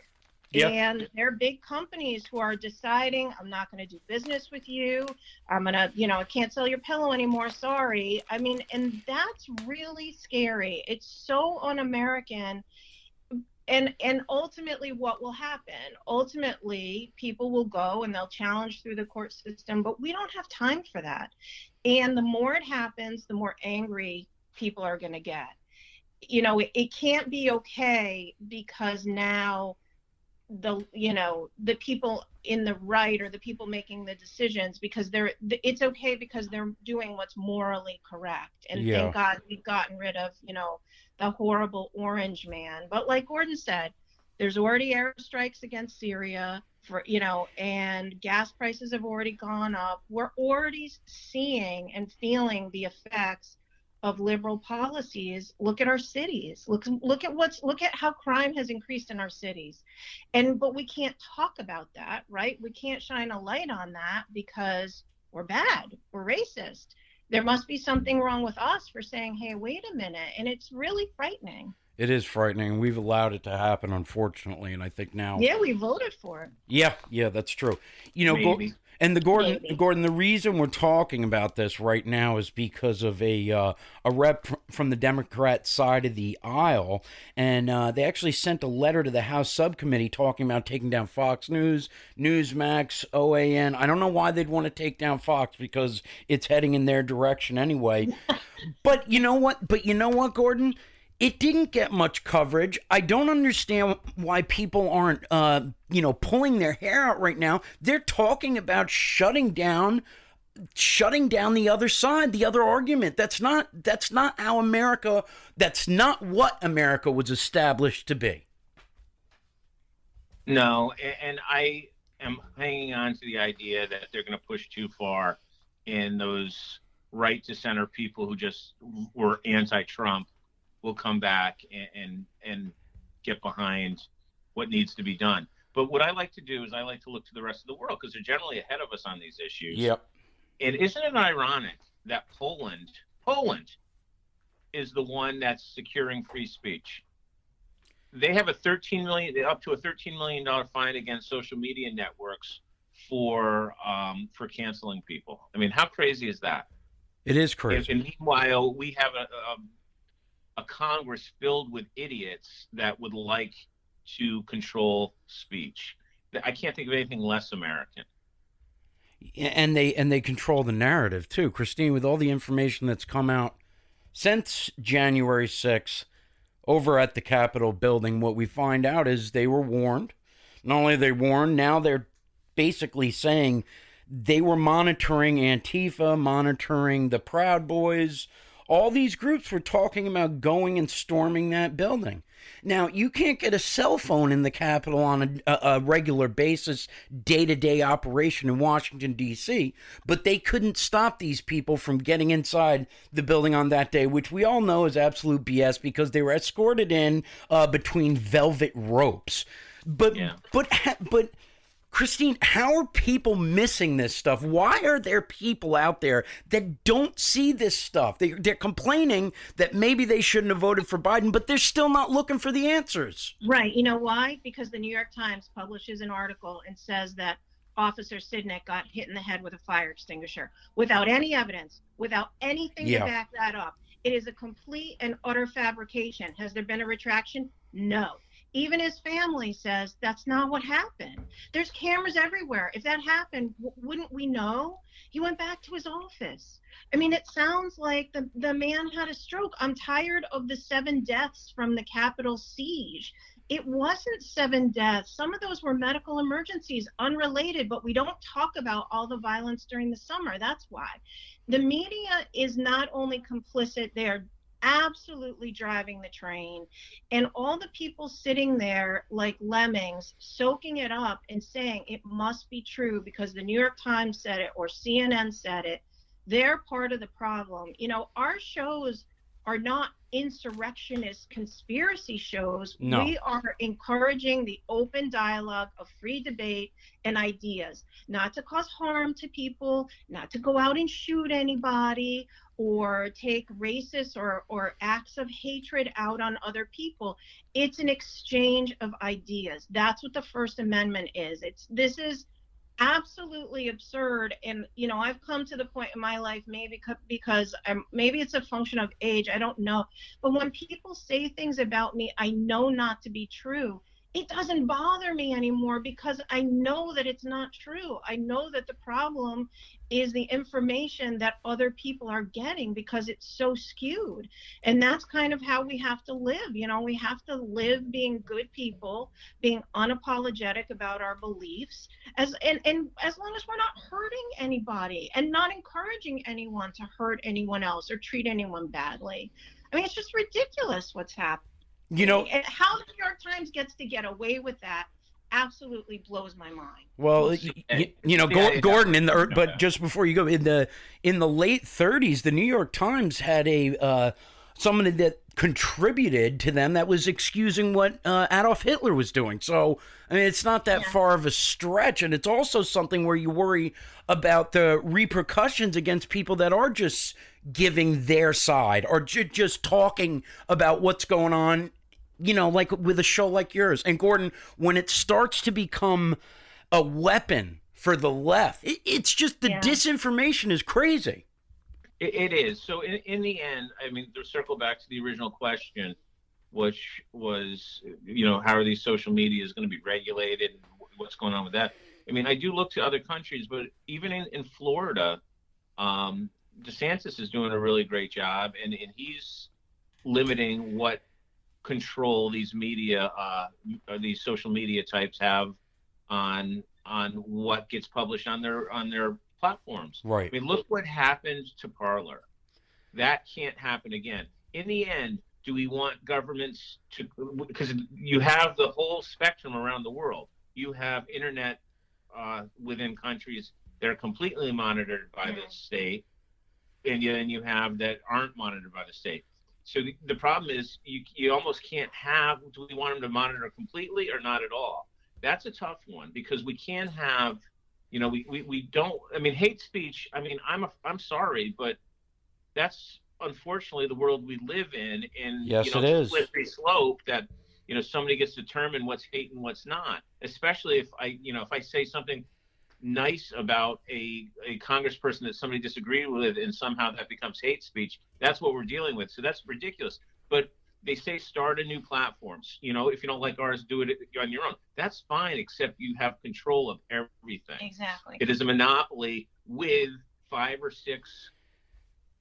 Yep. and they're big companies who are deciding i'm not going to do business with you. I'm going to you know i can't sell your pillow anymore. Sorry. I mean and that's really scary. It's so un-american. And and ultimately what will happen? Ultimately people will go and they'll challenge through the court system but we don't have time for that. And the more it happens the more angry people are going to get. You know it, it can't be okay because now the you know the people in the right or the people making the decisions because they're it's okay because they're doing what's morally correct. And Yeah. thank god we've gotten rid of you know the horrible orange man. But like gordon said there's already airstrikes against syria for you know and gas prices have already gone up. We're already seeing and feeling the effects of liberal policies look at our cities look look at what's look at how crime has increased in our cities and but we can't talk about that right we can't shine a light on that because we're bad we're racist there must be something wrong with us for saying hey wait a minute and it's really frightening It is frightening. We've allowed it to happen, unfortunately, and I think now. yeah we voted for it Yeah, yeah, that's true. You know, Gor- Maybe. And the Gordon, Maybe. Gordon, the reason we're talking about this right now is because of a uh, a rep from the Democrat side of the aisle, and uh, they actually sent a letter to the House subcommittee talking about taking down Fox News, Newsmax, OAN. I don't know why they'd want to take down Fox because it's heading in their direction anyway. <laughs> but you know what? But you know what, Gordon? It didn't get much coverage. I don't understand why people aren't, uh, you know, pulling their hair out right now. They're talking about shutting down, shutting down the other side, the other argument. That's not. That's not how America. That's not what America was established to be. No, and I am hanging on to the idea that they're going to push too far, and those right to center people who just were anti-Trump will come back and and, and get behind what needs to be done. But what I like to do is I like to look to the rest of the world because they're generally ahead of us on these issues. Yep. And isn't it ironic that Poland, Poland, is the one that's securing free speech? They have a 13 million, up to a 13 million dollar fine against social media networks for um, for canceling people. I mean, how crazy is that? It is And, crazy. and meanwhile, we have a, a a Congress filled with idiots that would like to control speech. I can't think of anything less American. and they and they control the narrative too christine with all the information that's come out since january 6th over at the capitol building what we find out is they were warned not only they warned now they're basically saying they were monitoring antifa monitoring the proud boys all these groups were talking about going and storming that building. Now, you can't get a cell phone in the Capitol on a, a regular basis, day to day operation in Washington, D.C., but they couldn't stop these people from getting inside the building on that day, which we all know is absolute BS because they were escorted in uh, between velvet ropes. But, Yeah. but, but, Christine, how are people missing this stuff? Why are there people out there that don't see this stuff? They, they're complaining that maybe they shouldn't have voted for Biden, but they're still not looking for the answers. Right. You know why? Because the New York Times publishes an article and says that Officer Sicknick got hit in the head with a fire extinguisher without any evidence, without anything Yeah. to back that up. It is a complete and utter fabrication. Has there been a retraction? No. Even his family says that's not what happened. There's cameras everywhere. If that happened, w- wouldn't we know? He went back to his office. I mean, it sounds like the, the man had a stroke. I'm tired of the seven deaths from the Capitol siege. It wasn't seven deaths. Some of those were medical emergencies, unrelated, but we don't talk about all the violence during the summer. That's why. The media is not only complicit, they are absolutely driving the train. And all the people sitting there like lemmings, soaking it up and saying it must be true because the New York Times said it or CNN said it. They're part of the problem. You know, our shows are not insurrectionist conspiracy shows. No. We are encouraging the open dialogue of free debate and ideas, not to cause harm to people, not to go out and shoot anybody or take racist or, or acts of hatred out on other people. It's an exchange of ideas. That's what the First Amendment is. It's this is absolutely absurd and you know i've come to the point in my life maybe because i'm maybe it's a function of age i don't know but when people say things about me i know not to be true it doesn't bother me anymore because i know that it's not true. I know that the problem is the information that other people are getting because it's so skewed. And that's kind of how we have to live you know we have to live being good people being unapologetic about our beliefs as and, and as long as we're not hurting anybody and not encouraging anyone to hurt anyone else or treat anyone badly. I mean it's just ridiculous what's happening You know, and how the new york times gets to get away with that absolutely blows my mind Well, Well, y- see, y- you know, see, Gor- I- Gordon in the er, but no. just before you go in the in the late 30s, the New York Times had a uh, someone that contributed to them that was excusing what uh, Adolf Hitler was doing. So I mean, it's not that Yeah. far of a stretch, and it's also something where you worry about the repercussions against people that are just giving their side or ju- just talking about what's going on you know, like with a show like yours. And Gordon, when it starts to become a weapon for the left, it, it's just the Yeah. disinformation is crazy. It, it is. So in, in the end, I mean, to circle back to the original question, which was, you know, how are these social medias going to be regulated? and What's going on with that? I mean, I do look to other countries, but even in, in Florida, um, DeSantis is doing a really great job, and, and he's limiting what control these media, uh, or these social media types have on on what gets published on their on their platforms. Right. I mean, look what happened to Parler. That can't happen again. In the end, do we want governments to? Because you have the whole spectrum around the world. You have internet uh, within countries that are completely monitored by the state, and then you have that aren't monitored by the state. So the, the problem is you you almost can't have. Do we want them to monitor completely or not at all? That's a tough one because we can have you know we, we, we don't i mean hate speech i mean i'm a, i'm sorry but that's unfortunately the world we live in and Yes, you know, it is. slippery slope that you know somebody gets to determine what's hate and what's not especially if i you know if i say something nice about a, a congressperson that somebody disagreed with and somehow that becomes hate speech that's what we're dealing with. So that's ridiculous. But they say start a new platforms you know if you don't like ours do it on your own. That's fine except you have control of everything. Exactly. It is a monopoly with five or six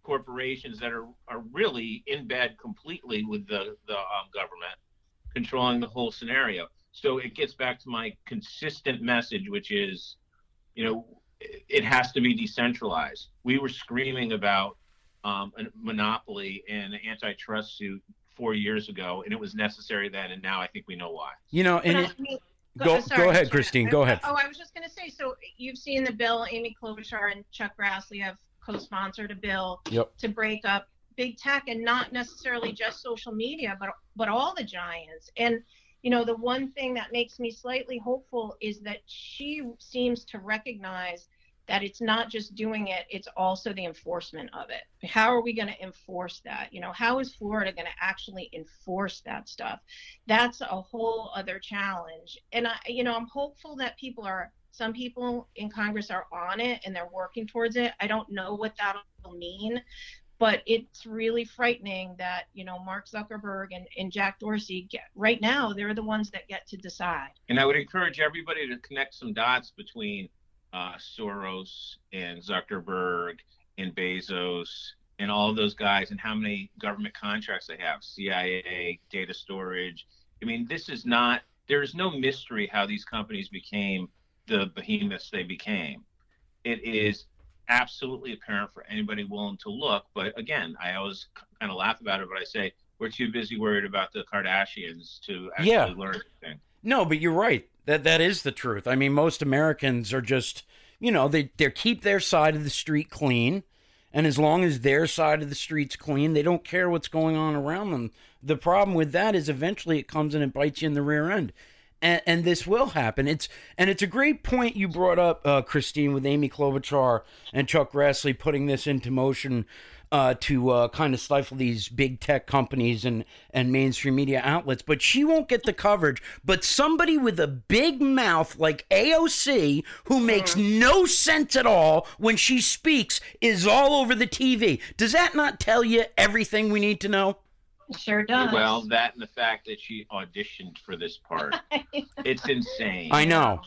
corporations that are, are really in bed completely with the, the um, government controlling the whole scenario. So it gets back to my consistent message, which is, you know, it it has to be decentralized. We were screaming about um, a monopoly and an antitrust suit four years ago, and it was necessary then, and now I think we know why. You know, and But it, mean, Go- uh, sorry, go ahead, Christine, go ahead. Oh, I was just going to say. So you've seen the bill. Amy Klobuchar and Chuck Grassley have co-sponsored a bill Yep. to break up big tech, and not necessarily just social media, but but all the giants. And you know, the one thing that makes me slightly hopeful is that she seems to recognize that it's not just doing it, it's also the enforcement of it. How are we going to enforce that? You know, how is Florida going to actually enforce that stuff? That's a whole other challenge. And I, you know, I'm hopeful that people are, some people in Congress are on it and they're working towards it. I don't know what that will mean, but it's really frightening that, you know, Mark Zuckerberg and, and Jack Dorsey get, right now, they're the ones that get to decide. And I would encourage everybody to connect some dots between uh, Soros and Zuckerberg and Bezos and all those guys and how many government contracts they have CIA, data storage. I mean, this is not, there's no mystery how these companies became the behemoths they became. It is absolutely apparent for anybody willing to look. But again, I always kind of laugh about it, but I say, we're too busy worried about the Kardashians to actually Yeah. learn anything. No, but you're right. That that is the truth. I mean, most Americans are just, you know, they they keep their side of the street clean, and as long as their side of the street's clean, they don't care what's going on around them. The problem with that is eventually it comes in and bites you in the rear end. And, and this will happen. It's and it's a great point you brought up, uh, Christine, with Amy Klobuchar and Chuck Grassley putting this into motion uh, to uh, kind of stifle these big tech companies and, and mainstream media outlets. But she won't get the coverage. But somebody with a big mouth like AOC, who makes no sense at all when she speaks, is all over the TV. Does that not tell you everything we need to know? Sure does. Well, that and the fact that she auditioned for this part. <laughs> it's insane. I know.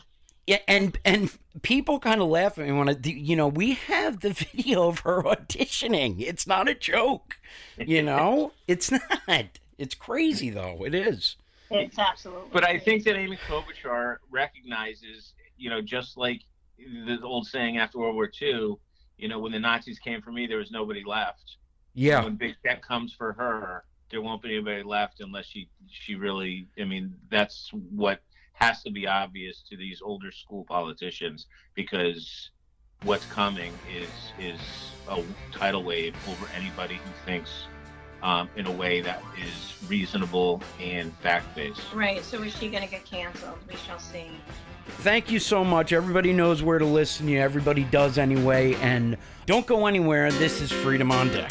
Yeah, and and people kind of laugh at me when I, you know, we have the <laughs> video of her auditioning. It's not a joke, you <laughs> know. it's not. It's crazy though. It is. It's absolutely. But I think that Amy Klobuchar recognizes, you know, just like the old saying after World War II, you know, when the Nazis came for me, there was nobody left. Yeah. When big tech comes for her, there won't be anybody left unless she she really. I mean, that's what has to be obvious to these older school politicians because what's coming is is a tidal wave over anybody who thinks um, in a way that is reasonable and fact based. Right. So is she going to get canceled? We shall see. Thank you so much. Everybody knows where to listen to you. Everybody does anyway. And don't go anywhere. This is Freedom on Deck.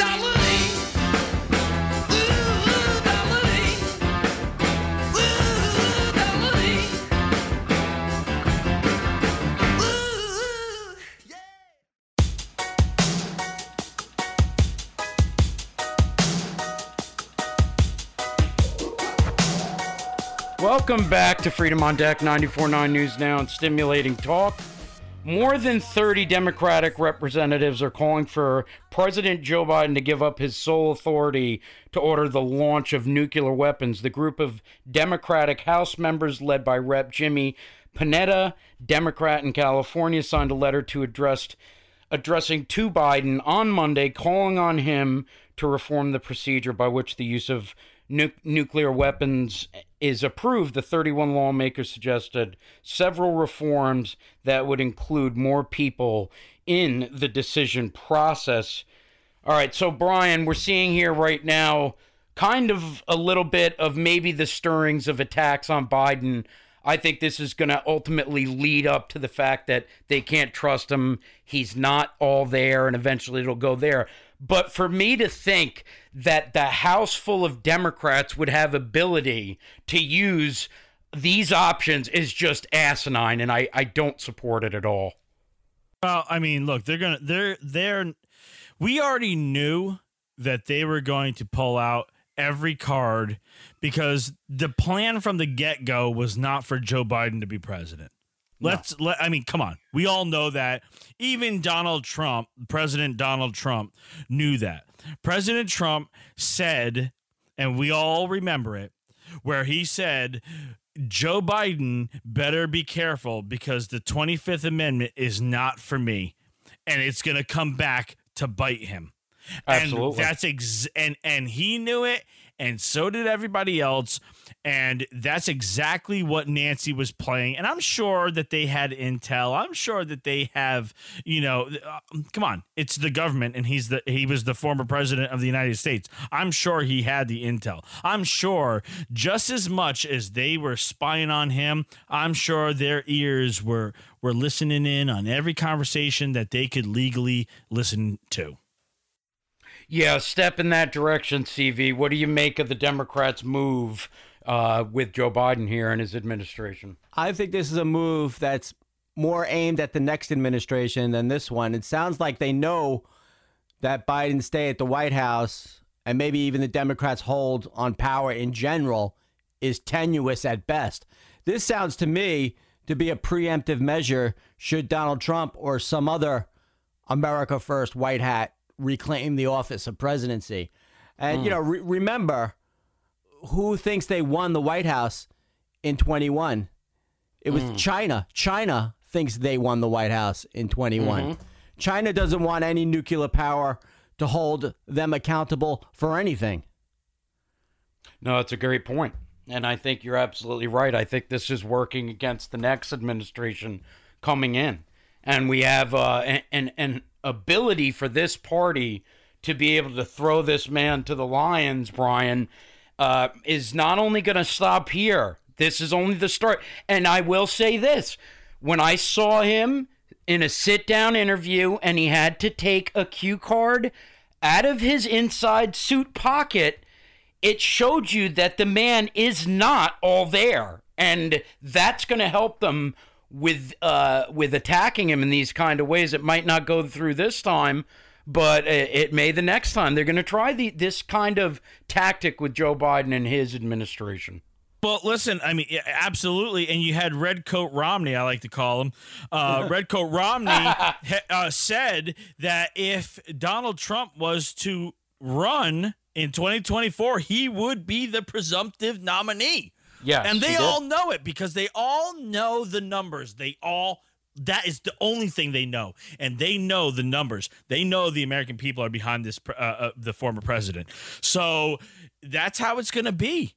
Welcome back to Freedom on Deck 94.9 News Now and Stimulating Talk. More than 30 Democratic representatives are calling for President Joe Biden to give up his sole authority to order the launch of nuclear weapons. The group of Democratic House members, led by Rep. Jimmy Panetta, Democrat in California, signed a letter to address addressing to Biden on Monday, calling on him to reform the procedure by which the use of nu- nuclear weapons is approved. The 31 lawmakers suggested several reforms that would include more people in the decision process. All right, so Brian, we're seeing here right now kind of a little bit of maybe the stirrings of attacks on Biden. I think this is going to ultimately lead up to the fact that they can't trust him. He's not all there, and eventually it'll go there. But for me to think that the House full of Democrats would have ability to use these options is just asinine, and I, I don't support it at all. Well, I mean, look, they're gonna they're they're we already knew that they were going to pull out every card because the plan from the get go was not for Joe Biden to be president. Let's let I mean, come on. We all know that. Even Donald Trump, President Donald Trump, knew that. President Trump said, and we all remember it, where he said, Joe Biden better be careful because the 25th Amendment is not for me and it's going to come back to bite him. Absolutely. And that's ex- and and he knew it and so did everybody else and that's exactly what Nancy was playing and I'm sure that they had intel. I'm sure that they have, you know, uh, come on. It's the government and he's the he was the former president of the United States. I'm sure he had the intel. I'm sure just as much as they were spying on him, I'm sure their ears were were listening in on every conversation that they could legally listen to. Yeah, step in that direction, CV. What do you make of the Democrats' move uh, with Joe Biden here and his administration? I think this is a move that's more aimed at the next administration than this one. It sounds like they know that Biden's stay at the White House and maybe even the Democrats' hold on power in general is tenuous at best. This sounds to me to be a preemptive measure should Donald Trump or some other America First white hat reclaim the office of presidency. And, you hmm. know, re- remember who thinks they won the White House in 21? It was hmm. China. China thinks they won the White House in 21. Mm-hmm. China doesn't want any nuclear power to hold them accountable for anything. No, that's a great point. And I think you're absolutely right. I think this is working against the next administration coming in. And we have uh, an, an, an ability for this party to be able to throw this man to the lions, Brian, uh, is not only going to stop here. This is only the start. And I will say this when I saw him in a sit down interview and he had to take a cue card out of his inside suit pocket, it showed you that the man is not all there. And that's going to help them with uh, with attacking him in these kind of ways. It might not go through this time, but it, it may the next time. They're going to try the, this kind of tactic with Joe Biden and his administration. Well, listen, I mean, yeah, absolutely. And you had Redcoat Romney, I like to call him. Uh, Redcoat Romney <laughs> ha- uh, said that if Donald Trump was to run in 2024, he would be the presumptive nominee. Yes, and they all know it because they all know the numbers. They all that is the only thing they know, and they know the numbers. They know the American people are behind this, uh, uh, the former president. So that's how it's going to be.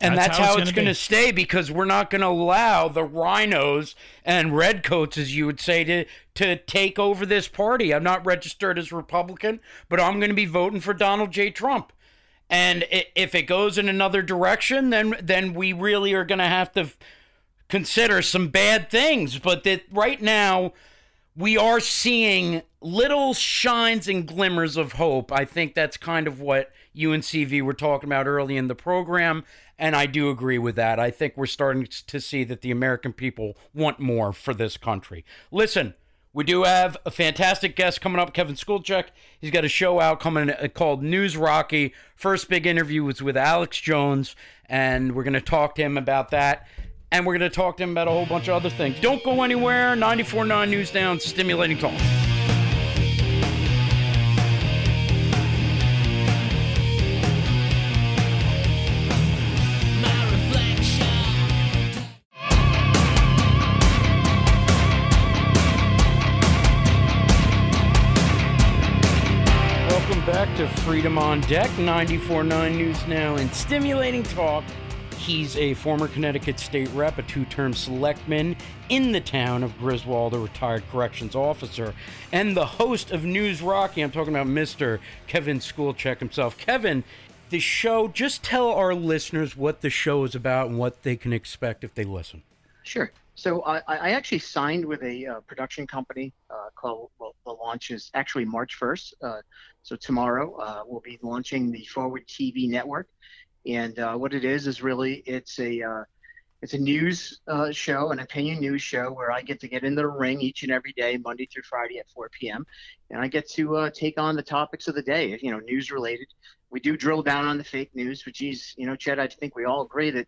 And That's that's, how how, it's it's gonna going to be. stay because we're not going to allow the rhinos and redcoats, as you would say, to to take over this party. I'm not registered as Republican, but I'm going to be voting for Donald J. Trump. And if it goes in another direction, then then we really are going to have to consider some bad things. But that right now, we are seeing little shines and glimmers of hope. I think that's kind of what you and CV were talking about early in the program, and I do agree with that. I think we're starting to see that the American people want more for this country. Listen, we do have a fantastic guest coming up, Kevin Skulczyck. He's got a show out coming uh, called News Rocky. First big interview was with Alex Jones, and we're going to talk to him about that. And we're going to talk to him about a whole bunch of other things. Don't go anywhere. 94.9 News Down, stimulating talk. Freedom on Deck, 94.9 News Now, and Stimulating Talk. He's a former Connecticut state rep, a two term selectman in the town of Griswold, a retired corrections officer, and the host of News Rocky. I'm talking about Mr. Kevin Skulczyck himself. Kevin, the show, just tell our listeners what the show is about and what they can expect if they listen. Sure. So I, I actually signed with a uh, production company uh, called. Well, the launch is actually March 1st. Uh, so tomorrow uh, we'll be launching the Forward TV network, and uh, what it is is really it's a uh, it's a news uh, show, an opinion news show where I get to get into the ring each and every day, Monday through Friday at 4 p.m. And I get to uh, take on the topics of the day, you know, news related. We do drill down on the fake news, but geez, you know, Chet, I think we all agree that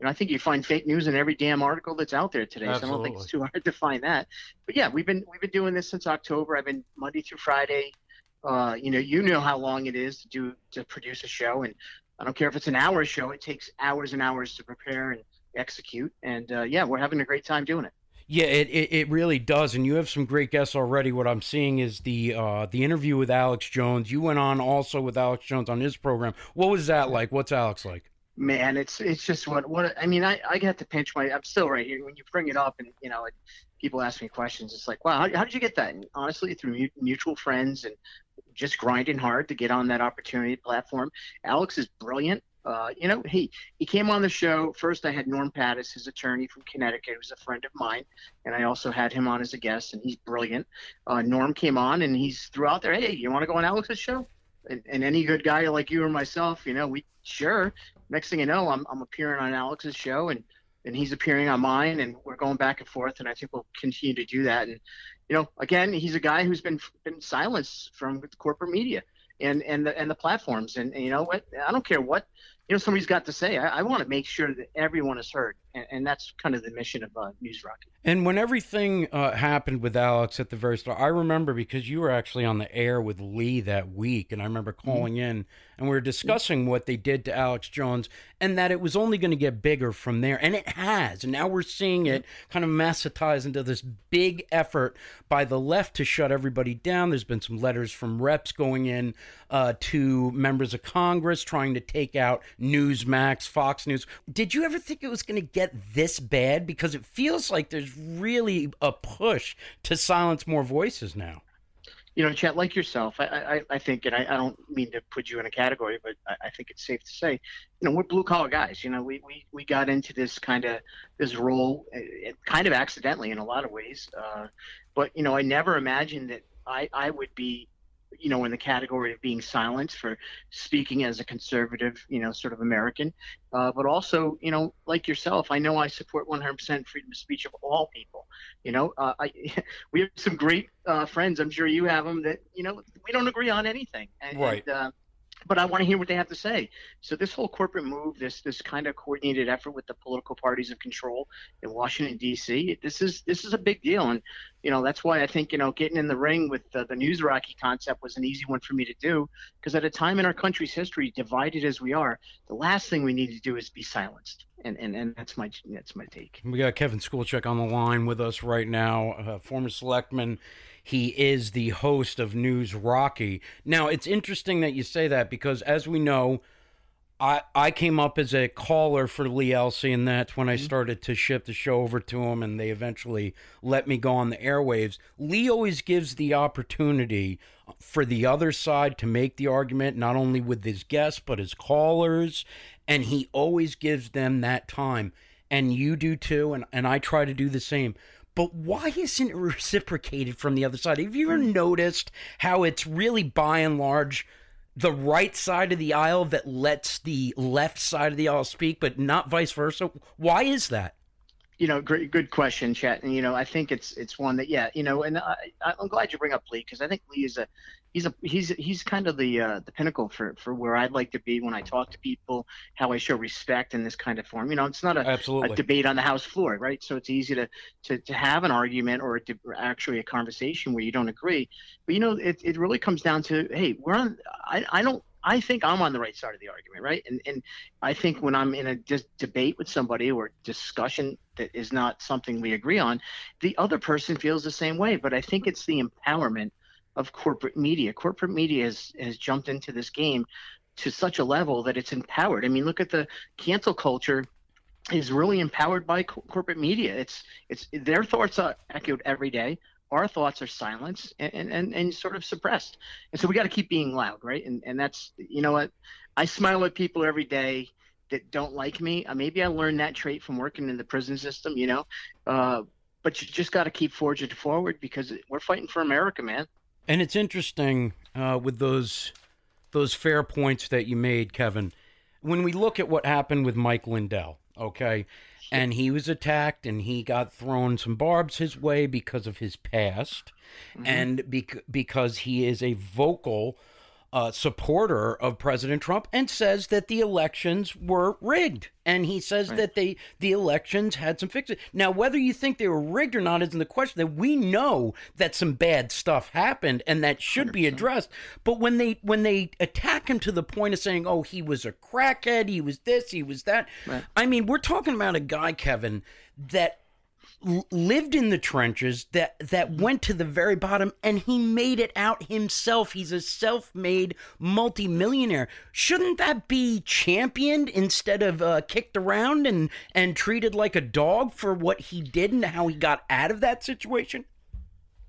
you know, I think you find fake news in every damn article that's out there today. Absolutely. So I don't think it's too hard to find that. But yeah, we've been we've been doing this since October. I've been Monday through Friday. Uh, you know, you know how long it is to do to produce a show, and I don't care if it's an hour show. It takes hours and hours to prepare and execute. And uh, yeah, we're having a great time doing it. Yeah, it, it, it really does, and you have some great guests already. What I'm seeing is the uh, the interview with Alex Jones. You went on also with Alex Jones on his program. What was that like? What's Alex like? man it's it's just what what i mean i i got to pinch my i'm still right here when you bring it up and you know it, people ask me questions it's like wow how, how did you get that and honestly through mu- mutual friends and just grinding hard to get on that opportunity platform alex is brilliant uh, you know, he he came on the show. First, I had Norm Pattis, his attorney from Connecticut, who's a friend of mine, and I also had him on as a guest, and he's brilliant. Uh, Norm came on, and he's threw out there, "Hey, you want to go on Alex's show?" And, and any good guy like you or myself, you know, we sure. Next thing you know, I'm I'm appearing on Alex's show, and and he's appearing on mine, and we're going back and forth, and I think we'll continue to do that. And you know, again, he's a guy who's been been silenced from corporate media and and the and the platforms, and, and you know what? I don't care what you know somebody's got to say. I, I want to make sure that everyone is heard, and, and that's kind of the mission of uh, News Rocket. And when everything uh, happened with Alex at the very start, I remember because you were actually on the air with Lee that week, and I remember calling in and we were discussing what they did to Alex Jones and that it was only going to get bigger from there. And it has. And now we're seeing it kind of massatize into this big effort by the left to shut everybody down. There's been some letters from reps going in uh, to members of Congress trying to take out Newsmax, Fox News. Did you ever think it was going to get this bad? Because it feels like there's really a push to silence more voices now. you know, Chet, like yourself, I, I, I think, and I, I don't mean to put you in a category, but I, I think it's safe to say, you know, we're blue collar guys. You know, we, we, we got into this kind of this role uh, kind of accidentally in a lot of ways. Uh, but, you know, I never imagined that I, I would be, you know, in the category of being silenced for speaking as a conservative, you know, sort of American. Uh, but also, you know, like yourself, I know I support 100% freedom of speech of all people. You know, uh, I, <laughs> we have some great uh, friends. I'm sure you have them that you know we don't agree on anything. And, Right. And, uh, but I want to hear what they have to say. So this whole corporate move, this this kind of coordinated effort with the political parties of control in Washington D.C. This is this is a big deal, and you know that's why I think you know getting in the ring with the, the news Rocky concept was an easy one for me to do because at a time in our country's history, divided as we are, the last thing we need to do is be silenced, and and, and that's my that's my take. We got Kevin Skulczyck on the line with us right now, uh, former selectman. He is the host of News Rocky. Now, it's interesting that you say that because, as we know, I, I came up as a caller for Lee Elci, and that's when I mm-hmm. started to ship the show over to him, and they eventually let me go on the airwaves. Lee always gives the opportunity for the other side to make the argument, not only with his guests, but his callers, and he always gives them that time. And you do too, and, and I try to do the same. But why isn't it reciprocated from the other side? Have you ever hmm. noticed how it's really by and large the right side of the aisle that lets the left side of the aisle speak, but not vice versa? Why is that? you know, great, good question, Chet. And you know, I think it's it's one that yeah, you know, and I, I'm glad you bring up Lee because I think Lee is a he's a he's he's kind of the uh, the pinnacle for for where I'd like to be when I talk to people, how I show respect in this kind of form. You know, it's not a, Absolutely. a debate on the House floor, right? So it's easy to to, to have an argument or, to, or actually a conversation where you don't agree. But you know, it, it really comes down to hey, we're on. I I don't. I think I'm on the right side of the argument, right? And and I think when I'm in a dis- debate with somebody or discussion that is not something we agree on, the other person feels the same way. But I think it's the empowerment of corporate media. Corporate media has has jumped into this game to such a level that it's empowered. I mean, look at the cancel culture is really empowered by co- corporate media. It's it's their thoughts are echoed every day. Our thoughts are silenced and, and, and, sort of suppressed. And so we got to keep being loud, right? And and that's you know what I smile at people every day that don't like me. Uh, maybe I learned that trait from working in the prison system, you know. Uh, but you just got to keep forging forward because we're fighting for America, man. And it's interesting uh, with those those fair points that you made, Kevin. When we look at what happened with Mike Lindell, okay, and he was attacked and he got thrown some barbs his way because of his past, and bec- because he is a vocal uh, supporter of President Trump and says that the elections were rigged, and he says that they the elections had some fixes. Now, whether you think they were rigged or not isn't the question. That we know that some bad stuff happened and that should be addressed. But when they when they attack him to the point of saying, "Oh, he was a crackhead, he was this, he was that," I mean, we're talking about a guy, Kevin, that lived in the trenches that that went to the very bottom and he made it out himself. He's a self-made multimillionaire. Shouldn't that be championed instead of uh, kicked around and and treated like a dog for what he did and how he got out of that situation?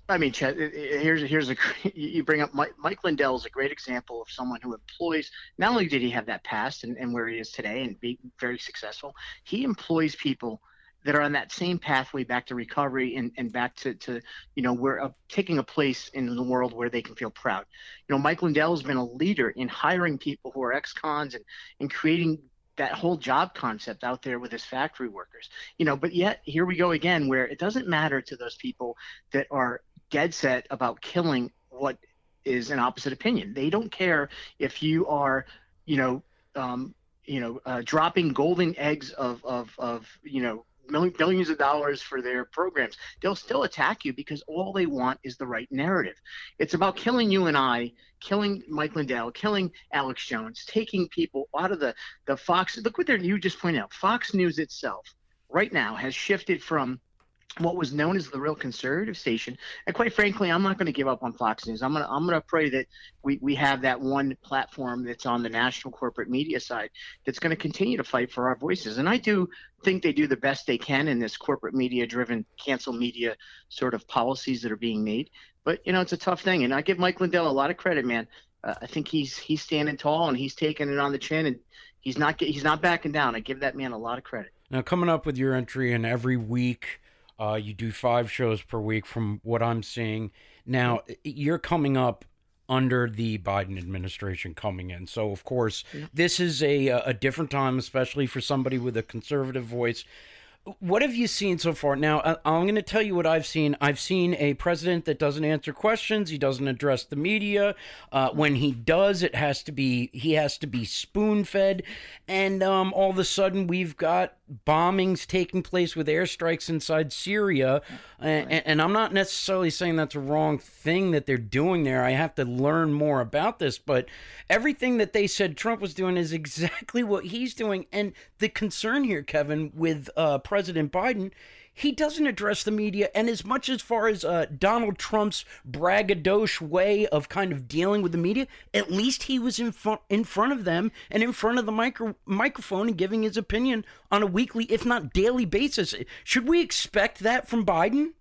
I mean, Chet, it- it- here's here's a <laughs> you bring up Mike, Mike Lindell is a great example of someone who employs. Not only did he have that past and, and where he is today and be very successful, he employs people that are on that same pathway back to recovery and, and back to, to you know where uh, taking a place in the world where they can feel proud. You know, Mike Lindell has been a leader in hiring people who are ex-cons and and creating that whole job concept out there with his factory workers you know but yet here we go again where it doesn't matter to those people that are dead set about killing what is an opposite opinion they don't care if you are you know um, you know uh, dropping golden eggs of of of you know million, billions of dollars for their programs. They'll still attack you because all they want is the right narrative. It's about killing you and i killing mike lindell killing alex jones taking people out of the the fox look what they're you just pointed out fox news itself right now has shifted from what was known as the real conservative station. And quite frankly, I'm not going to give up on Fox News. I'm going to I'm going to pray that we, we have that one platform that's on the national corporate media side that's going to continue to fight for our voices. And I do think they do the best they can in this corporate media driven cancel media sort of policies that are being made. But you know, it's a tough thing. And I give Mike Lindell a lot of credit, man. Uh, I think he's he's standing tall and he's taking it on the chin and he's not he's not backing down. I give that man a lot of credit. Now, coming up with your entry, and every week uh, you do five shows per week from what I'm seeing. Now, you're coming up under the Biden administration coming in. So, of course, this is a, a different time, especially for somebody with a conservative voice. What have you seen so far? Now, I- I'm going to tell you what I've seen. I've seen a president that doesn't answer questions. He doesn't address the media. Uh, when he does, it has to be he has to be spoon fed. And um, all of a sudden, we've got bombings taking place with airstrikes inside Syria. And, and I'm not necessarily saying that's a wrong thing that they're doing there. I have to learn more about this. But everything that they said Trump was doing is <laughs> exactly what he's doing. And the concern here, Kevin, with uh, President Biden. He doesn't address the media, and as much as far as uh, Donald Trump's braggadocio way of kind of dealing with the media, at least he was in front in front of them and in front of the micro- microphone and giving his opinion on a weekly, if not daily basis. Should we expect that from Biden?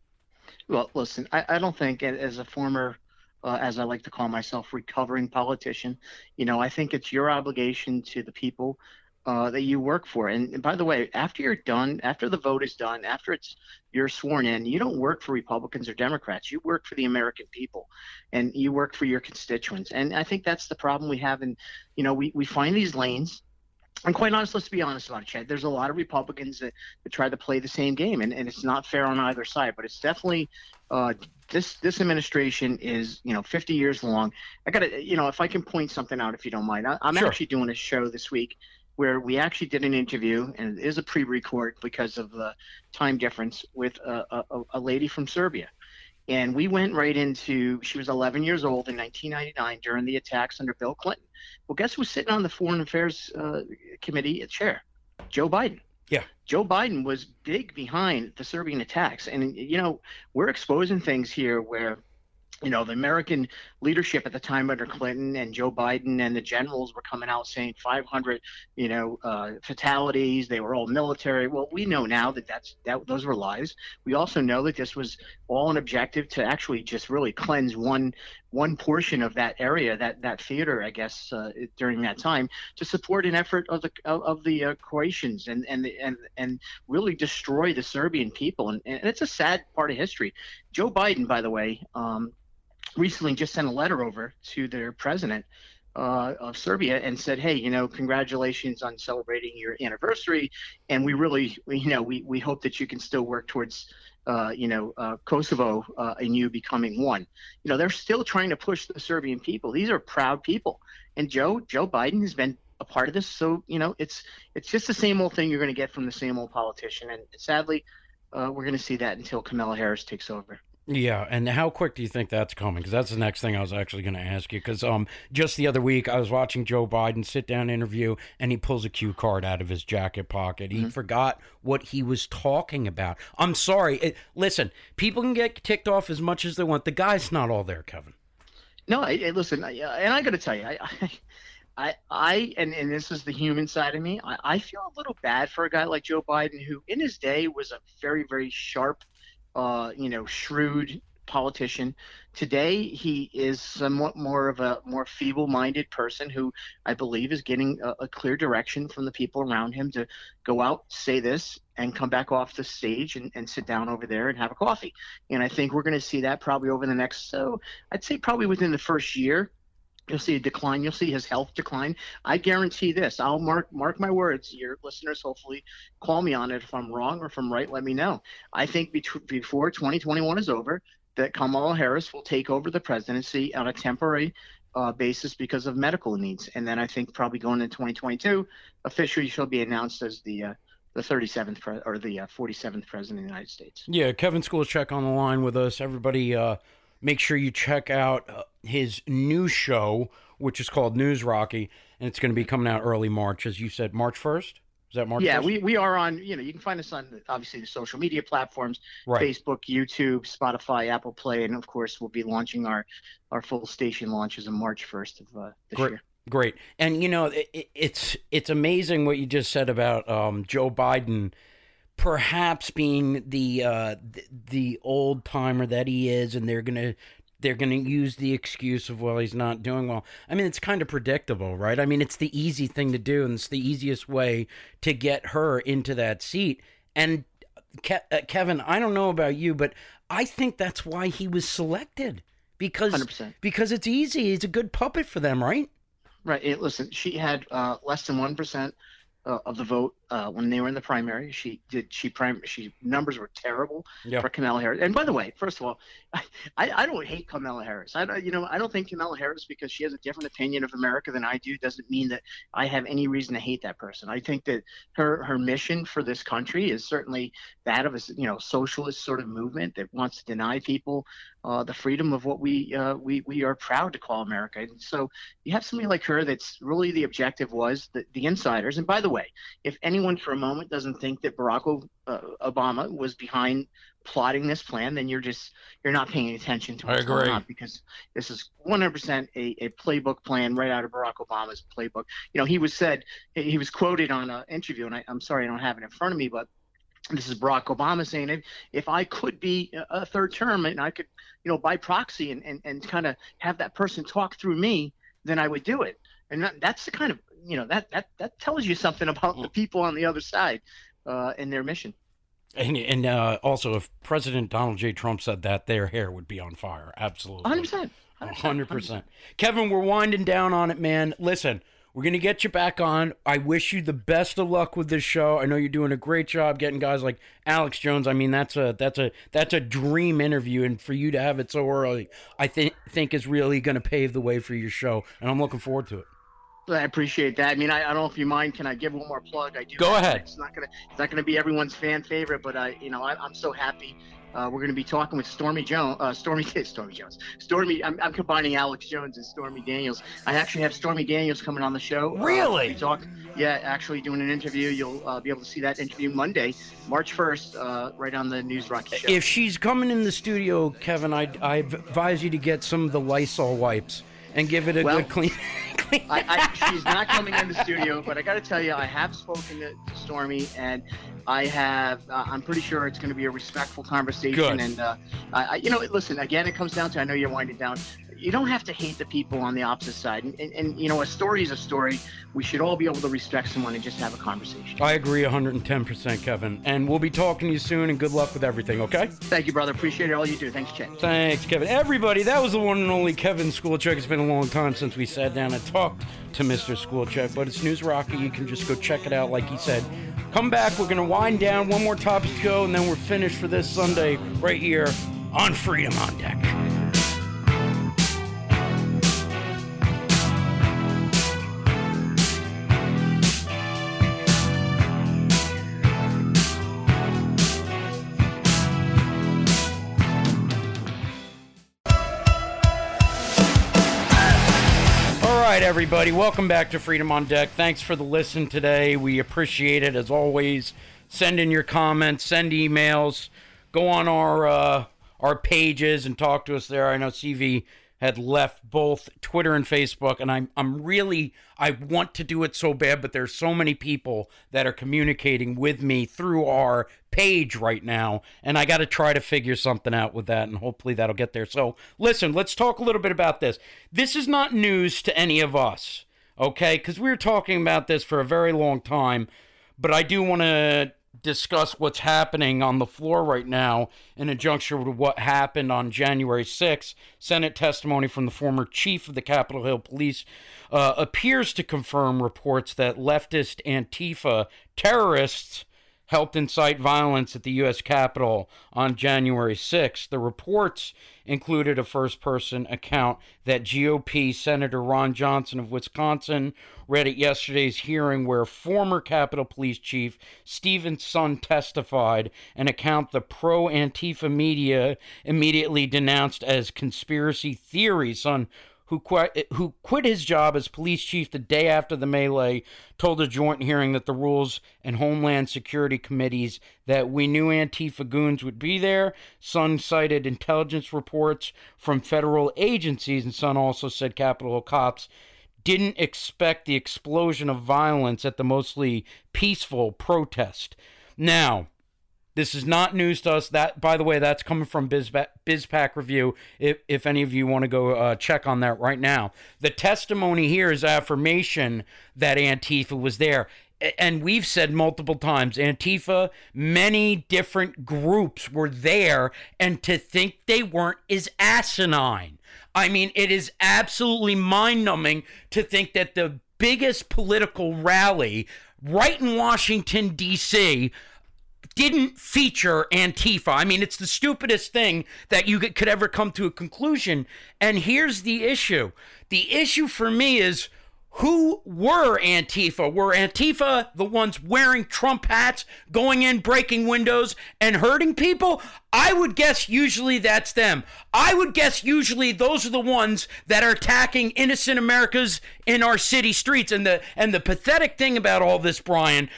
Well, listen, I, I don't think, as a former, uh, as I like to call myself, recovering politician, you know, I think it's your obligation to the people uh, that you work for. And, and by the way, after you're done, after the vote is done, after it's you're sworn in, you don't work for Republicans or Democrats. You work for the American people, and you work for your constituents. And I think that's the problem we have. And you know, we we find these lanes. And quite honest, let's be honest about it, Chad. There's a lot of Republicans that, that try to play the same game, and, and it's not fair on either side. But it's definitely uh, this this administration is you know 50 years long. I got to you know if I can point something out, if you don't mind, I, I'm Sure. actually doing a show this week where we actually did an interview, and it is a pre-record because of the time difference with a, a, a lady from Serbia. And we went right into, she was 11 years old in 1999 during the attacks under Bill Clinton. Well, guess who's sitting on the Foreign Affairs uh, Committee chair? Joe Biden. Yeah. Joe Biden was big behind the Serbian attacks. And, you know, we're exposing things here where, you know, the American leadership at the time under Clinton and Joe Biden and the generals were coming out saying 500, you know, uh, fatalities. They were all military. Well, we know now that that's that those were lies. We also know that this was all an objective to actually just really cleanse one one portion of that area, that that theater, I guess, uh, during that time, to support an effort of the of, the uh, Croatians and and and and really destroy the Serbian people. And, and it's a sad part of history. Joe Biden, by the way, um, recently just sent a letter over to their president uh, of Serbia and said, "Hey, you know, congratulations on celebrating your anniversary, and we really, you know, we we hope that you can still work towards." Uh, you know, uh, Kosovo uh, and you becoming one. You know, they're still trying to push the Serbian people. These are proud people, and Joe Joe Biden has been a part of this. So you know, it's it's just the same old thing you're going to get from the same old politician, and sadly, uh, we're going to see that until Kamala Harris takes over. Yeah, and how quick do you think that's coming? Because that's the next thing I was actually going to ask you. Because um, just the other week I was watching Joe Biden sit down interview, and he pulls a cue card out of his jacket pocket. He forgot what he was talking about. I'm sorry. It, listen, people can get ticked off as much as they want. The guy's not all there, Kevin. No, I, I listen, I, uh, and I got to tell you, I, I, <laughs> I, I, and and this is the human side of me. I, I feel a little bad for a guy like Joe Biden, who in his day was a very, very sharp, uh, you know, shrewd politician. Today, he is somewhat more of a more feeble-minded person who I believe is getting a, a clear direction from the people around him to go out, say this, and come back off the stage and, and sit down over there and have a coffee. And I think we're going to see that probably over the next, so I'd say probably within the first year, you'll see a decline. You'll see his health decline. I guarantee this. I'll mark mark my words. Your listeners hopefully call me on it if I'm wrong or if I'm right. Let me know. I think before 2021 is over, that Kamala Harris will take over the presidency on a temporary uh, basis because of medical needs, and then I think probably going into 2022, officially she'll be announced as the uh, the 37th pre- or the uh, 47th president of the United States. Yeah, Kevin Skulczyck on the line with us. Everybody, uh, make sure you check out uh, his new show, which is called News Rocky, and it's going to be coming out early March, as you said, March 1st? Is that March yeah, 1st? we, we are on, you know, you can find us on obviously the social media platforms, Right. Facebook, YouTube, Spotify, Apple Play, and of course we'll be launching our, our full station launches on March 1st of uh, this Great. year. Great. And you know, it, it- it's it's amazing what you just said about um, Joe Biden perhaps being the uh, the, the old timer that he is and they're going to they're to use the excuse of well he's not doing well. I mean, it's kind of predictable, right? I mean, it's the easy thing to do and it's the easiest way to get her into that seat. And Ke- uh, Kevin, I don't know about you, but I think that's why he was selected because 100%. because it's easy. He's a good puppet for them, right? Right. It, listen, she had uh, less than one percent uh, of the vote uh, when they were in the primary. She did. She prim. She numbers were terrible Yeah. for Kamala Harris. And by the way, first of all, I, <laughs> I, I don't hate Kamala Harris. I don't- you know I don't think Kamala Harris because she has a different opinion of America than I do doesn't mean that I have any reason to hate that person. I think that her her mission for this country is certainly that of a you know socialist sort of movement that wants to deny people uh, the freedom of what we uh, we we are proud to call America. And so you have somebody like her that's really the objective was the, the insiders. And by the way, if anyone for a moment doesn't think that Barack uh, Obama was behind plotting this plan, then you're just you're not paying attention to it. I what's going agree. on because this is 100% a, a playbook plan right out of Barack Obama's playbook. You know, he was said he was quoted on an interview, and I, I'm sorry I don't have it in front of me, but this is Barack Obama saying if, if I could be a a third term and I could, you know, by proxy and, and, and kind of have that person talk through me, then I would do it. And that, that's the kind of, you know, that, that, that tells you something about the people on the other side uh, and their mission. And and uh, also, if President Donald J. Trump said that, their hair would be on fire. Absolutely, 100%. hundred percent. Kevin, we're winding down on it, man. Listen, we're gonna get you back on. I wish you the best of luck with this show. I know you're doing a great job getting guys like Alex Jones. I mean, that's a that's a that's a dream interview, and for you to have it so early, I think think is really gonna pave the way for your show, and I'm looking forward to it. I appreciate that. I mean, I, I don't know if you mind. Can I give one more plug? I do. Go ahead. It's not gonna it's not gonna be everyone's fan favorite, but I you know I, I'm so happy. Uh, we're going to be talking with Stormy Jones. Uh, Stormy <laughs> Stormy Jones. Stormy. I'm, I'm combining Alex Jones and Stormy Daniels. I actually have Stormy Daniels coming on the show. Uh, Really? we talk. Yeah, actually doing an interview. You'll uh, be able to see that interview Monday, March 1st, uh, right on the News Rocky show. If she's coming in the studio, Kevin, I I advise you to get some of the Lysol wipes and give it a Well, good <laughs> clean. I, I, she's not coming in the <laughs> studio, but I got to tell you, I have spoken to, to Stormy, and I have. Uh, I'm pretty sure it's going to be a respectful conversation. Good. And uh, I, I, you know, listen. Again, it comes down to. I know you're winding down. You don't have to hate the people on the opposite side, and, and, and you know, a story is a story. We should all be able to respect someone and just have a conversation. I agree 110%, Kevin. And we'll be talking to you soon, and good luck with everything, okay? Thank you, brother. Appreciate it. All you do. Thanks, Chet. Thanks, Kevin. Everybody, that was the one and only Kevin Skulczyck. It's been a long time since we sat down and talked to Mr. Skulczyck, but it's News Rocky. You can just go check it out, like he said. Come back. We're going to wind down. One more topic to go, and then we're finished for this Sunday right here on Freedom on Deck. Everybody. Welcome back to Freedom on Deck. Thanks for the listen today. We appreciate it as always. Send in your comments, send emails, go on our uh, our pages and talk to us there. I know CV had left both Twitter and Facebook, and I'm I'm really I want to do it so bad, but there's so many people that are communicating with me through our page right now, and I got to try to figure something out with that, and hopefully that'll get there. So listen, let's talk a little bit about this. This is not news to any of us, okay? Because we were talking about this for a very long time, but I do want to discuss what's happening on the floor right now in a juncture with what happened on January 6th. Senate testimony from the former chief of the Capitol Hill Police uh, appears to confirm reports that leftist Antifa terrorists helped incite violence at the U.S. Capitol on January 6th. The reports included a first person account that GOP Senator Ron Johnson of Wisconsin read at yesterday's hearing, where former Capitol Police Chief Steven Sund testified, an account the pro Antifa media immediately denounced as conspiracy theory. Sund who quit, who quit his job as police chief the day after the melee, told a joint hearing that the Rules and Homeland Security committees that we knew Antifa goons would be there. Sund cited intelligence reports from federal agencies, and Sund also said Capitol cops didn't expect the explosion of violence at the mostly peaceful protest. Now, this is not news to us. That, by the way, that's coming from Bizpa- BizPac Review. If, if any of you want to go uh, check on that right now, the testimony here is affirmation that Antifa was there. And we've said multiple times, Antifa, many different groups were there, and to think they weren't is asinine. I mean, it is absolutely mind numbing to think that the biggest political rally right in Washington, D.C., didn't feature Antifa. I mean, it's the stupidest thing that you could ever come to a conclusion. And here's the issue the issue for me is who were Antifa? Were Antifa the ones wearing Trump hats, going in, breaking windows, and hurting people? I would guess usually that's them. I would guess usually those are the ones that are attacking innocent Americans in our city streets. And the and the pathetic thing about all this, Brian,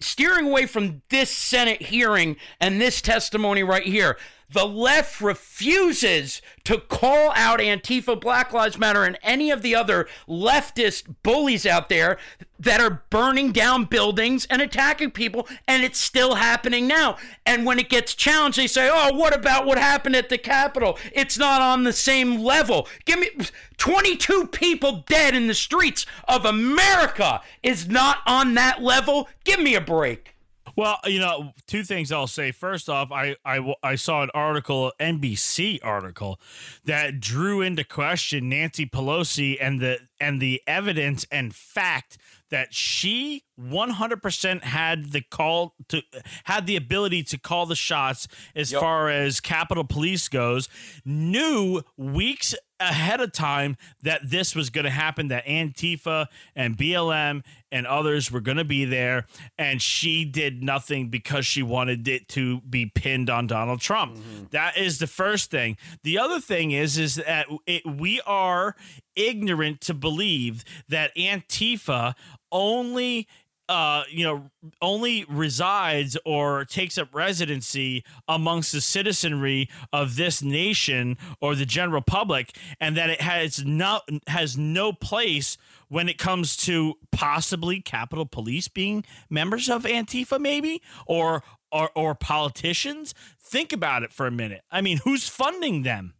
steering away from this Senate hearing and this testimony right here. The left refuses to call out Antifa, Black Lives Matter, and any of the other leftist bullies out there that are burning down buildings and attacking people, and it's still happening now. And when it gets challenged, they say, oh, what about what happened at the Capitol? It's not on the same level. Give me 22 people dead in the streets of America is not on that level. Give me a break. Well, you know, two things I'll say. First off, I, I, I saw an article, NBC article, that drew into question Nancy Pelosi and the and the evidence and fact that she 100% had the call to had the ability to call the shots as Yep. far as Capitol Police goes, knew weeks ahead of time that this was going to happen that Antifa and BLM and others were going to be there and she did nothing because she wanted it to be pinned on Donald Trump. Mm-hmm. That is the first thing. The other thing is is that it, we are ignorant to believe that Antifa only uh, you know, only resides or takes up residency amongst the citizenry of this nation or the general public, and that it has no has no place when it comes to possibly Capitol Police being members of Antifa, maybe or or or politicians. Think about it for a minute. I mean, who's funding them?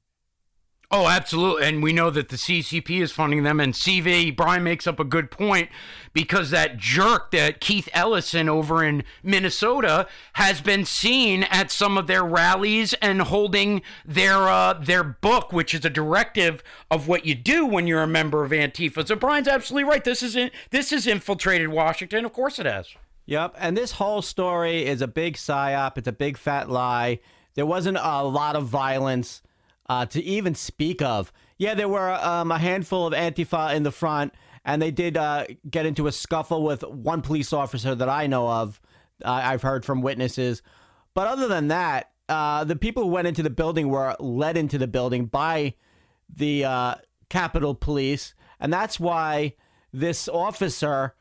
Oh, absolutely. And we know that the CCP is funding them. And CV, Brian makes up a good point because that jerk, that Keith Ellison over in Minnesota, has been seen at some of their rallies and holding their uh, their book, which is a directive of what you do when you're a member of Antifa. So Brian's absolutely right. This is in, this has infiltrated Washington. Of course it has. Yep, and this whole story is a big psyop. It's a big fat lie. There wasn't a lot of violence uh, to even speak of. Yeah, there were um, a handful of Antifa in the front, and they did uh, get into a scuffle with one police officer that I know of. Uh, I've heard from witnesses. But other than that, uh, the people who went into the building were led into the building by the uh, Capitol Police, and that's why this officer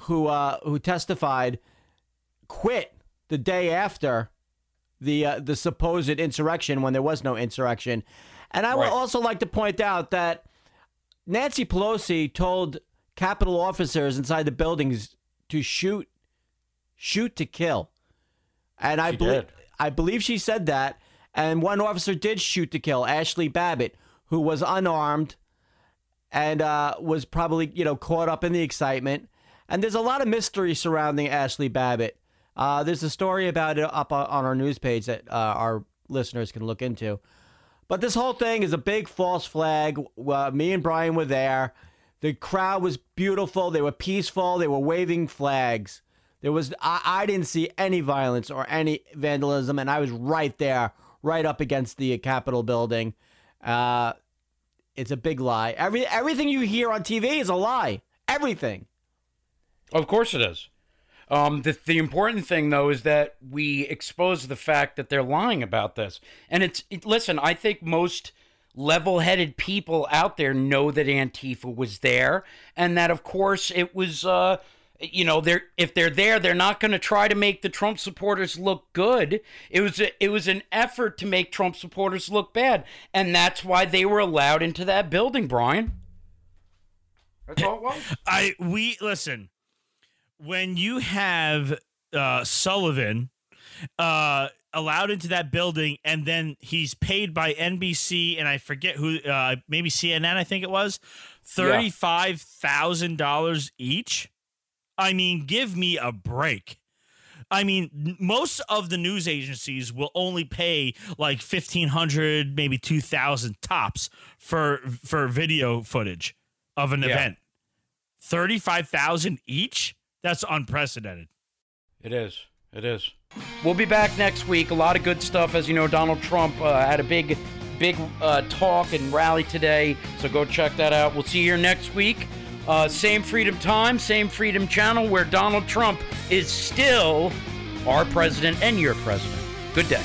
who uh, who testified quit the day after the uh, the supposed insurrection when there was no insurrection. And I would also like to point out that Nancy Pelosi told Capitol officers inside the buildings to shoot, shoot to kill. And I believe. I believe she said that. And one officer did shoot to kill, Ashli Babbitt, who was unarmed and uh, was probably you know caught up in the excitement. And there's a lot of mystery surrounding Ashli Babbitt. Uh, there's a story about it up on our news page that uh, our listeners can look into. But this whole thing is a big false flag. Uh, me and Brian were there. The crowd was beautiful. They were peaceful. They were waving flags. There was I, I didn't see any violence or any vandalism, and I was right there, right up against the Capitol building. Uh, it's a big lie. Every everything you hear on TV is a lie. Everything. Of course it is. Um, the, the important thing, though, is that we expose the fact that they're lying about this. And it's, it, listen, I think most level headed people out there know that Antifa was there and that, of course, it was, uh, you know, they're if they're there, they're not going to try to make the Trump supporters look good. It was a, it was an effort to make Trump supporters look bad, and that's why they were allowed into that building, Brian. That's all it was. I we listen when you have uh, Sullivan uh, allowed into that building, and then he's paid by NBC and I forget who, uh, maybe CNN, I think it was, thirty five thousand dollars each. I mean, give me a break. I mean, most of the news agencies will only pay like fifteen hundred, maybe two thousand tops for for video footage of an Yeah. event. Thirty-five thousand each. That's unprecedented. It is. It is. We'll be back next week. A lot of good stuff. As you know, Donald Trump uh, had a big, big uh, talk and rally today. So go check that out. We'll see you here next week. Uh, same Freedom Time, same Freedom Channel, where Donald Trump is still our president and your president. Good day.